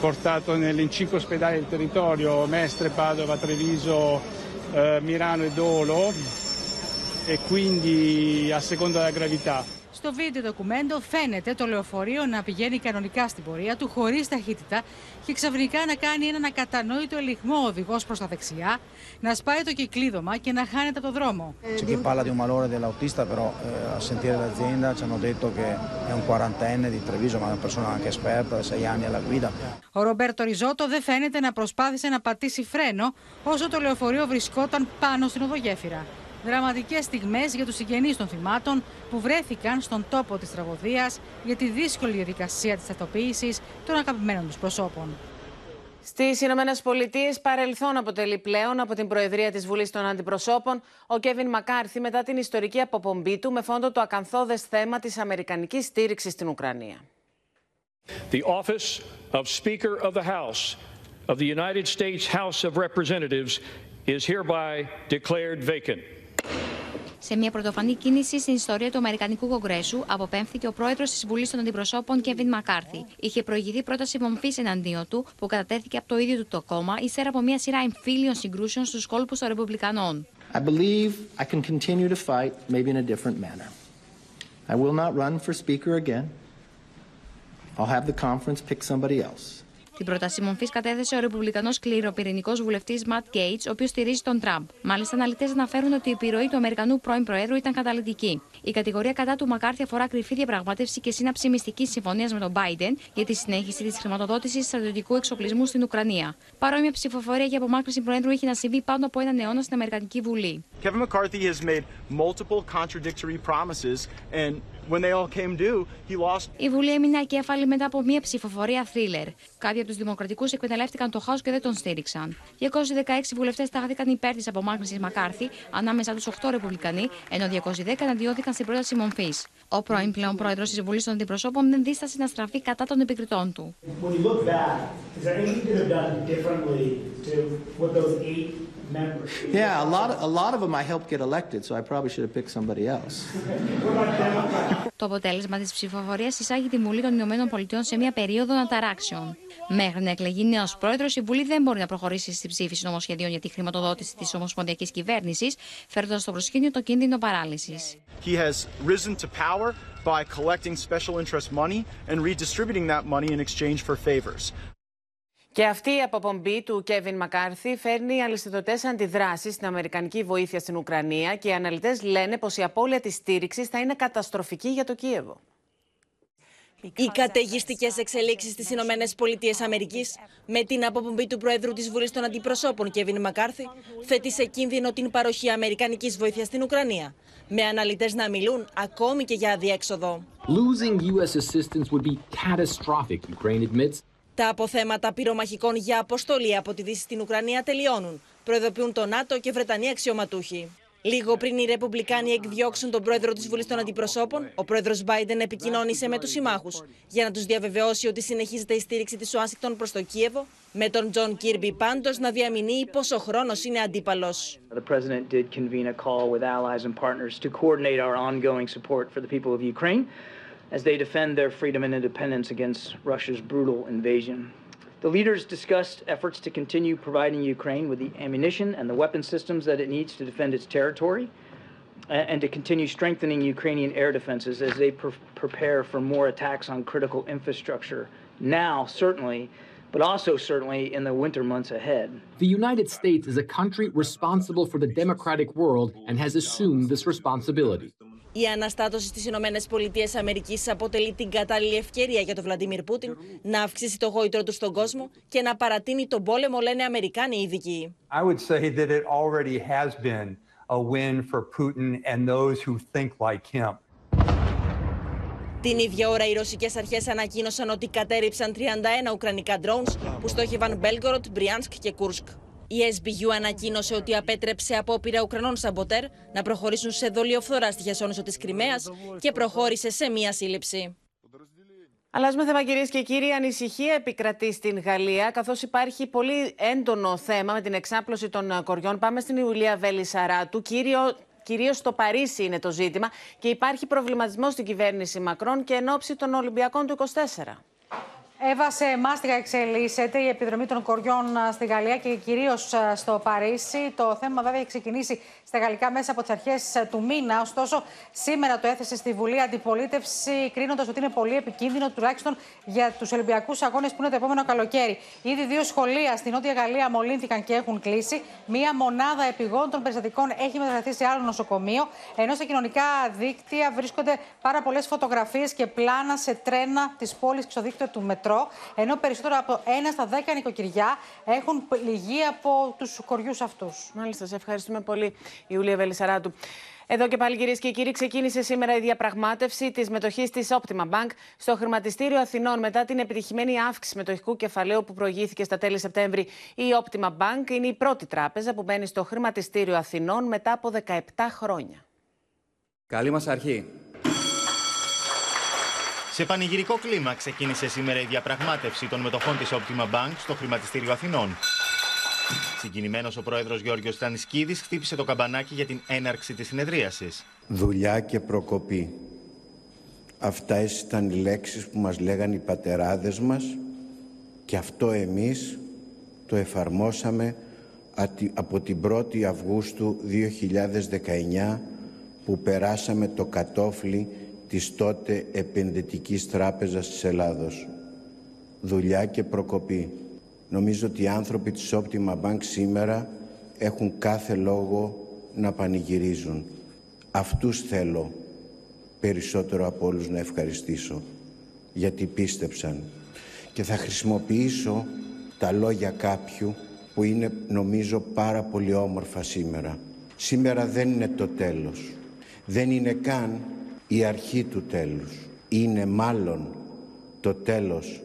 portato in cinque ospedali del territorio, Mestre, Padova, Treviso, eh, Milano e Dolo e quindi a seconda della gravità. Στο βίντεο ντοκουμέντο φαίνεται το λεωφορείο να πηγαίνει κανονικά στην πορεία του χωρίς ταχύτητα και ξαφνικά να κάνει έναν ακατανόητο ελιγμό ο οδηγός προς τα δεξιά, να σπάει το κυκλίδωμα και να χάνεται από το δρόμο. C'è chi parla di un malore dell'autista, però eh, a sentire l'azienda ci hanno detto che è un quarantenne di Treviso, ma è una persona anche esperta, sei anni alla guida. Ο Ρομπέρτο Ριζότο δεν φαίνεται να προσπάθησε να πατήσει φρένο όσο το λεωφορείο βρισκόταν πάνω στην οδογέφυρα. Δραματικές στιγμές για τους συγγενείς των θυμάτων που βρέθηκαν στον τόπο της τραγωδίας για τη δύσκολη διαδικασία της ταυτοποίησης των αγαπημένων τους προσώπων. Στις Ηνωμένες Πολιτείες, παρελθόν αποτελεί πλέον από την Προεδρία της Βουλής των Αντιπροσώπων ο Κέβιν Μακάρθι μετά την ιστορική αποπομπή του με φόντο το ακαθόδες θέμα της Αμερικανικής στήριξης στην Ουκρανία. The office of Speaker of the House of the United States House of Representatives is hereby declared vacant. Σε μια πρωτοφανή κίνηση στην ιστορία του Αμερικανικού Κογκρέσου, αποπέμφθηκε ο πρόεδρος της Βουλής των Αντιπροσώπων, Κέβιν Μακάρθι. Είχε προηγηθεί πρόταση μομφή εναντίον του, που κατατέθηκε από το ίδιο του το κόμμα, ύστερα από μια σειρά εμφύλιων συγκρούσεων στους κόλπους των Ρεπουμπλικανών. I believe I can continue to fight, maybe in a different manner. I will not run for speaker again. I'll have the conference pick somebody else. Την πρόταση μορφής κατέθεσε ο Ρεπουμπλικανός κληροπυρηνικό βουλευτής Ματ Γκέιτ, ο οποίος στηρίζει τον Τραμπ. Μάλιστα, αναλυτές αναφέρουν ότι η επιρροή του Αμερικανού πρώην Προέδρου ήταν καταλητική. Η κατηγορία κατά του Μακάρθι αφορά κρυφή διαπραγμάτευση και σύναψη μυστικής συμφωνίας με τον Biden για τη συνέχιση της χρηματοδότησης στρατιωτικού εξοπλισμού στην Ουκρανία. Παρόμοια ψηφοφορία για απομάκρυνση Προέδρου είχε να συμβεί πάνω από έναν αιώνα στην Αμερικανική Βουλή. Kevin McCarthy has made multiple contradictory promises and when they all came due, he lost. Η Βουλή έμεινε ακέφαλη μετά από μια ψηφοφορία θρίλερ. Κάποιοι από τους Δημοκρατικούς εκμεταλλεύτηκαν το χάος και δεν τον στήριξαν. 216 βουλευτές τάχθηκαν υπέρ της απομάκρυνση Μακάρθη, ανάμεσα τους 8 Ρεπουμπλικανοί, ενώ 210 εναντιώθηκαν στην πρόταση μορφής. Ο πρώην πλέον πρόεδρος της Βουλής των Αντιπροσώπων δεν δίστασε να στραφεί κατά των επικριτών του. Yeah, a lot, a lot of them I helped get elected, so I probably should have picked somebody else. Το αποτέλεσμα της ψηφοφορίας εισάγει τη Βουλή των Ηνωμένων Πολιτειών σε μια περίοδο αναταράξεων. Μέχρι να εκλεγεί νέος πρόεδρος, η Βουλή δεν μπορεί να προχωρήσει στη ψήφιση νομοσχεδίων για τη χρηματοδότηση της ομοσπονδιακής κυβέρνησης, φέρνοντας στο προσκήνιο το κίνδυνο παράλυσης. He has risen to power by collecting special interest money and redistributing that money in exchange for favors. Και αυτή η αποπομπή του Κέβιν Μακάρθι φέρνει αλυσιδωτές αντιδράσεις στην Αμερικανική βοήθεια στην Ουκρανία και οι αναλυτές λένε πως η απώλεια της στήριξης θα είναι καταστροφική για το Κίεβο. Οι καταιγιστικές εξελίξεις στις Ηνωμένες Πολιτείες Αμερικής με την αποπομπή του Προέδρου της Βουλής των Αντιπροσώπων, Κέβιν Μακάρθι, θέτει σε κίνδυνο την παροχή Αμερικανικής βοήθειας στην Ουκρανία. Με αναλυτές να μιλούν ακόμη και για αδιέξοδο. Losing U.S. assistance would be catastrophic, Ukraine admits. Τα αποθέματα πυρομαχικών για αποστολή από τη Δύση στην Ουκρανία τελειώνουν, προειδοποιούν το ΝΑΤΟ και Βρετανοί αξιωματούχοι. Λίγο πριν οι Ρεπουμπλικάνοι εκδιώξουν τον πρόεδρο της Βουλής των Αντιπροσώπων, ο πρόεδρος Biden επικοινώνησε με τους συμμάχους για να τους διαβεβαιώσει ότι συνεχίζεται η στήριξη της Ουάσιγκτον προς το Κίεβο, με τον Τζον Κίρμπι πάντως να διαμηνύει πως ο χρόνος είναι αντίπαλος. The as they defend their freedom and independence against Russia's brutal invasion. The leaders discussed efforts to continue providing Ukraine with the ammunition and the weapon systems that it needs to defend its territory and to continue strengthening Ukrainian air defenses as they pre prepare for more attacks on critical infrastructure now, certainly, but also certainly in the winter months ahead. The United States is a country responsible for the democratic world and has assumed this responsibility. Η αναστάτωση στις Ηνωμένες Πολιτείες Αμερικής αποτελεί την κατάλληλη ευκαιρία για τον Βλαντίμιρ Πούτιν να αυξήσει το γόητρο του στον κόσμο και να παρατείνει τον πόλεμο, λένε Αμερικάνοι ειδικοί. I would say that it already has been a win for Putin and those who think like him. Την ίδια ώρα οι ρωσικές αρχές ανακοίνωσαν ότι κατέριψαν 31 ουκρανικά drones που στόχευαν Μπέλγκοροτ, Μπριάνσκ και Κούρσκ. Η FSB ανακοίνωσε ότι απέτρεψε απόπειρα Ουκρανών σαμποτέρ να προχωρήσουν σε δολιοφθορά στη Χεσόνησο της Κρυμαίας και προχώρησε σε μία σύλληψη. Αλλάζουμε θέμα κυρίες και κύριοι. Ανησυχία επικρατεί στην Γαλλία, καθώς υπάρχει πολύ έντονο θέμα με την εξάπλωση των κοριών. Πάμε στην Ιουλία Βέλη Σαράτου. Κύριο, κυρίως στο Παρίσι είναι το ζήτημα και υπάρχει προβληματισμός στην κυβέρνηση Μακρόν και εν ώψη των Ολυμπιακών του 24. Έβασε μάστιγα εξελίσσεται η επιδρομή των κοριών στη Γαλλία και κυρίως στο Παρίσι. Το θέμα βέβαια έχει ξεκινήσει στα γαλλικά μέσα από τις αρχές του μήνα. Ωστόσο, σήμερα το έθεσε στη Βουλή αντιπολίτευση, κρίνοντας ότι είναι πολύ επικίνδυνο, τουλάχιστον για τους Ολυμπιακούς Αγώνες που είναι το επόμενο καλοκαίρι. Ήδη δύο σχολεία στη Νότια Γαλλία μολύνθηκαν και έχουν κλείσει. Μία μονάδα επιγόντων περιστατικών έχει μεταφερθεί σε άλλο νοσοκομείο. Ενώ στα κοινωνικά δίκτυα βρίσκονται πάρα πολλές φωτογραφίες και πλάνα σε τρένα της πόλης και στο δίκτυο του μετρό ενώ περισσότερο από ένα στα δέκα νοικοκυριά έχουν πληγεί από τους κοριούς αυτούς. Μάλιστα, σε ευχαριστούμε πολύ, Ιουλία Βελισσαράτου. Εδώ και πάλι, κυρίες και κύριοι, ξεκίνησε σήμερα η διαπραγμάτευση της μετοχής της Optima Bank στο χρηματιστήριο Αθηνών μετά την επιτυχημένη αύξηση μετοχικού κεφαλαίου που προηγήθηκε στα τέλη Σεπτέμβρη. Η Optima Bank είναι η πρώτη τράπεζα που μπαίνει στο χρηματιστήριο Αθηνών μετά από 17 χρόνια. Καλή μας αρχή. Σε πανηγυρικό κλίμα ξεκίνησε σήμερα η διαπραγμάτευση των μετοχών της Optima Bank στο χρηματιστήριο Αθηνών. Συγκινημένος ο πρόεδρος Γιώργος Στανισκίδης χτύπησε το καμπανάκι για την έναρξη της συνεδρίασης. Δουλειά και προκοπή. Αυτά ήταν οι λέξεις που μας λέγαν οι πατεράδες μας και αυτό εμείς το εφαρμόσαμε από την 1η Αυγούστου 2019 που περάσαμε το κατόφλι της τότε επενδυτικής τράπεζας της Ελλάδος. Δουλειά και προκοπή. Νομίζω ότι οι άνθρωποι της Optima Bank σήμερα έχουν κάθε λόγο να πανηγυρίζουν. Αυτούς θέλω περισσότερο από όλους να ευχαριστήσω γιατί πίστεψαν και θα χρησιμοποιήσω τα λόγια κάποιου που είναι νομίζω πάρα πολύ όμορφα σήμερα. Σήμερα δεν είναι το τέλος. Δεν είναι καν η αρχή του τέλους. Είναι μάλλον το τέλος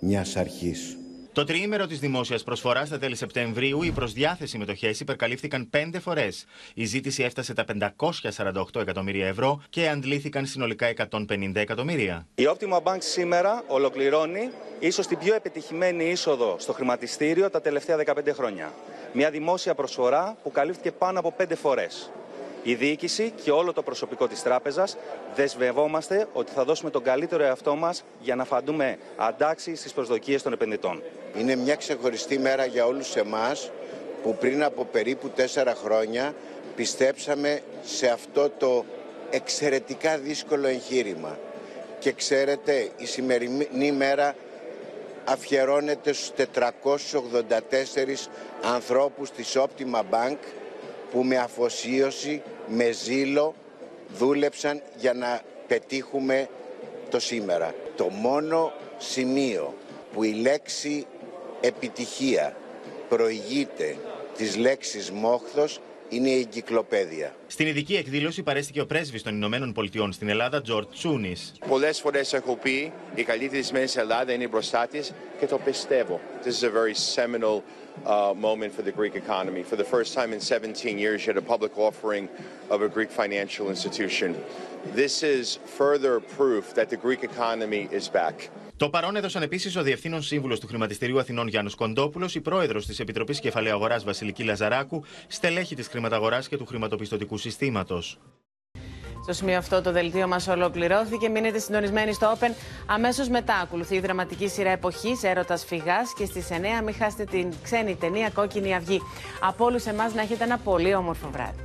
μιας αρχής. Το τριήμερο της δημόσιας προσφοράς στα τέλη Σεπτεμβρίου, οι προσδιάθεση μετοχές υπερκαλύφθηκαν πέντε φορές. Η ζήτηση έφτασε τα 548 εκατομμύρια ευρώ και αντλήθηκαν συνολικά 150 εκατομμύρια. Η Optima Bank σήμερα ολοκληρώνει ίσως την πιο επιτυχημένη είσοδο στο χρηματιστήριο τα τελευταία 15 χρόνια. Μια δημόσια προσφορά που καλύφθηκε πάνω από πέντε φορές. Η διοίκηση και όλο το προσωπικό της τράπεζας δεσμευόμαστε ότι θα δώσουμε τον καλύτερο εαυτό μας για να φαντούμε αντάξεις στις προσδοκίες των επενδυτών. Είναι μια ξεχωριστή μέρα για όλους εμάς που πριν από περίπου τέσσερα χρόνια πιστέψαμε σε αυτό το εξαιρετικά δύσκολο εγχείρημα. Και ξέρετε, η σημερινή μέρα αφιερώνεται στους 484 ανθρώπους της Optima Bank που με αφοσίωση με ζήλο δούλεψαν για να πετύχουμε το σήμερα. Το μόνο σημείο που η λέξη επιτυχία προηγείται της λέξης μόχθος είναι η εγκυκλοπαίδεια. Στην ειδική εκδήλωση παρέστηκε ο πρέσβης των Ηνωμένων Πολιτειών στην Ελλάδα, Τζορτ Τσούνης. Πολλές φορές έχω πει η καλύτερη σημαίνει Ελλάδας είναι μπροστά της και το πιστεύω. This is a very seminal uh, moment for the Greek economy. For the first time in 17 years, you had a public offering of a Greek financial institution. This is further proof that the Greek economy is back. Το παρόν έδωσαν επίσης ο Διευθύνων Σύμβουλος του Χρηματιστηρίου Αθηνών Γιάννους Κοντόπουλος, η πρόεδρος της Επιτροπής Κεφαλαίου Αγοράς Βασιλική Λαζαράκου, στελέχη της χρηματαγοράς και του χρηματοπιστωτικού συστήματος. Στο σημείο αυτό το δελτίο μας ολοκληρώθηκε. Μείνετε συντονισμένοι στο Open. Αμέσως μετά ακολουθεί η δραματική σειρά εποχής Έρωτας Φυγάς και στις 9 μην χάσετε την ξένη ταινία Κόκκινη Αυγή. Από όλους εμάς να έχετε ένα πολύ όμορφο βράδυ.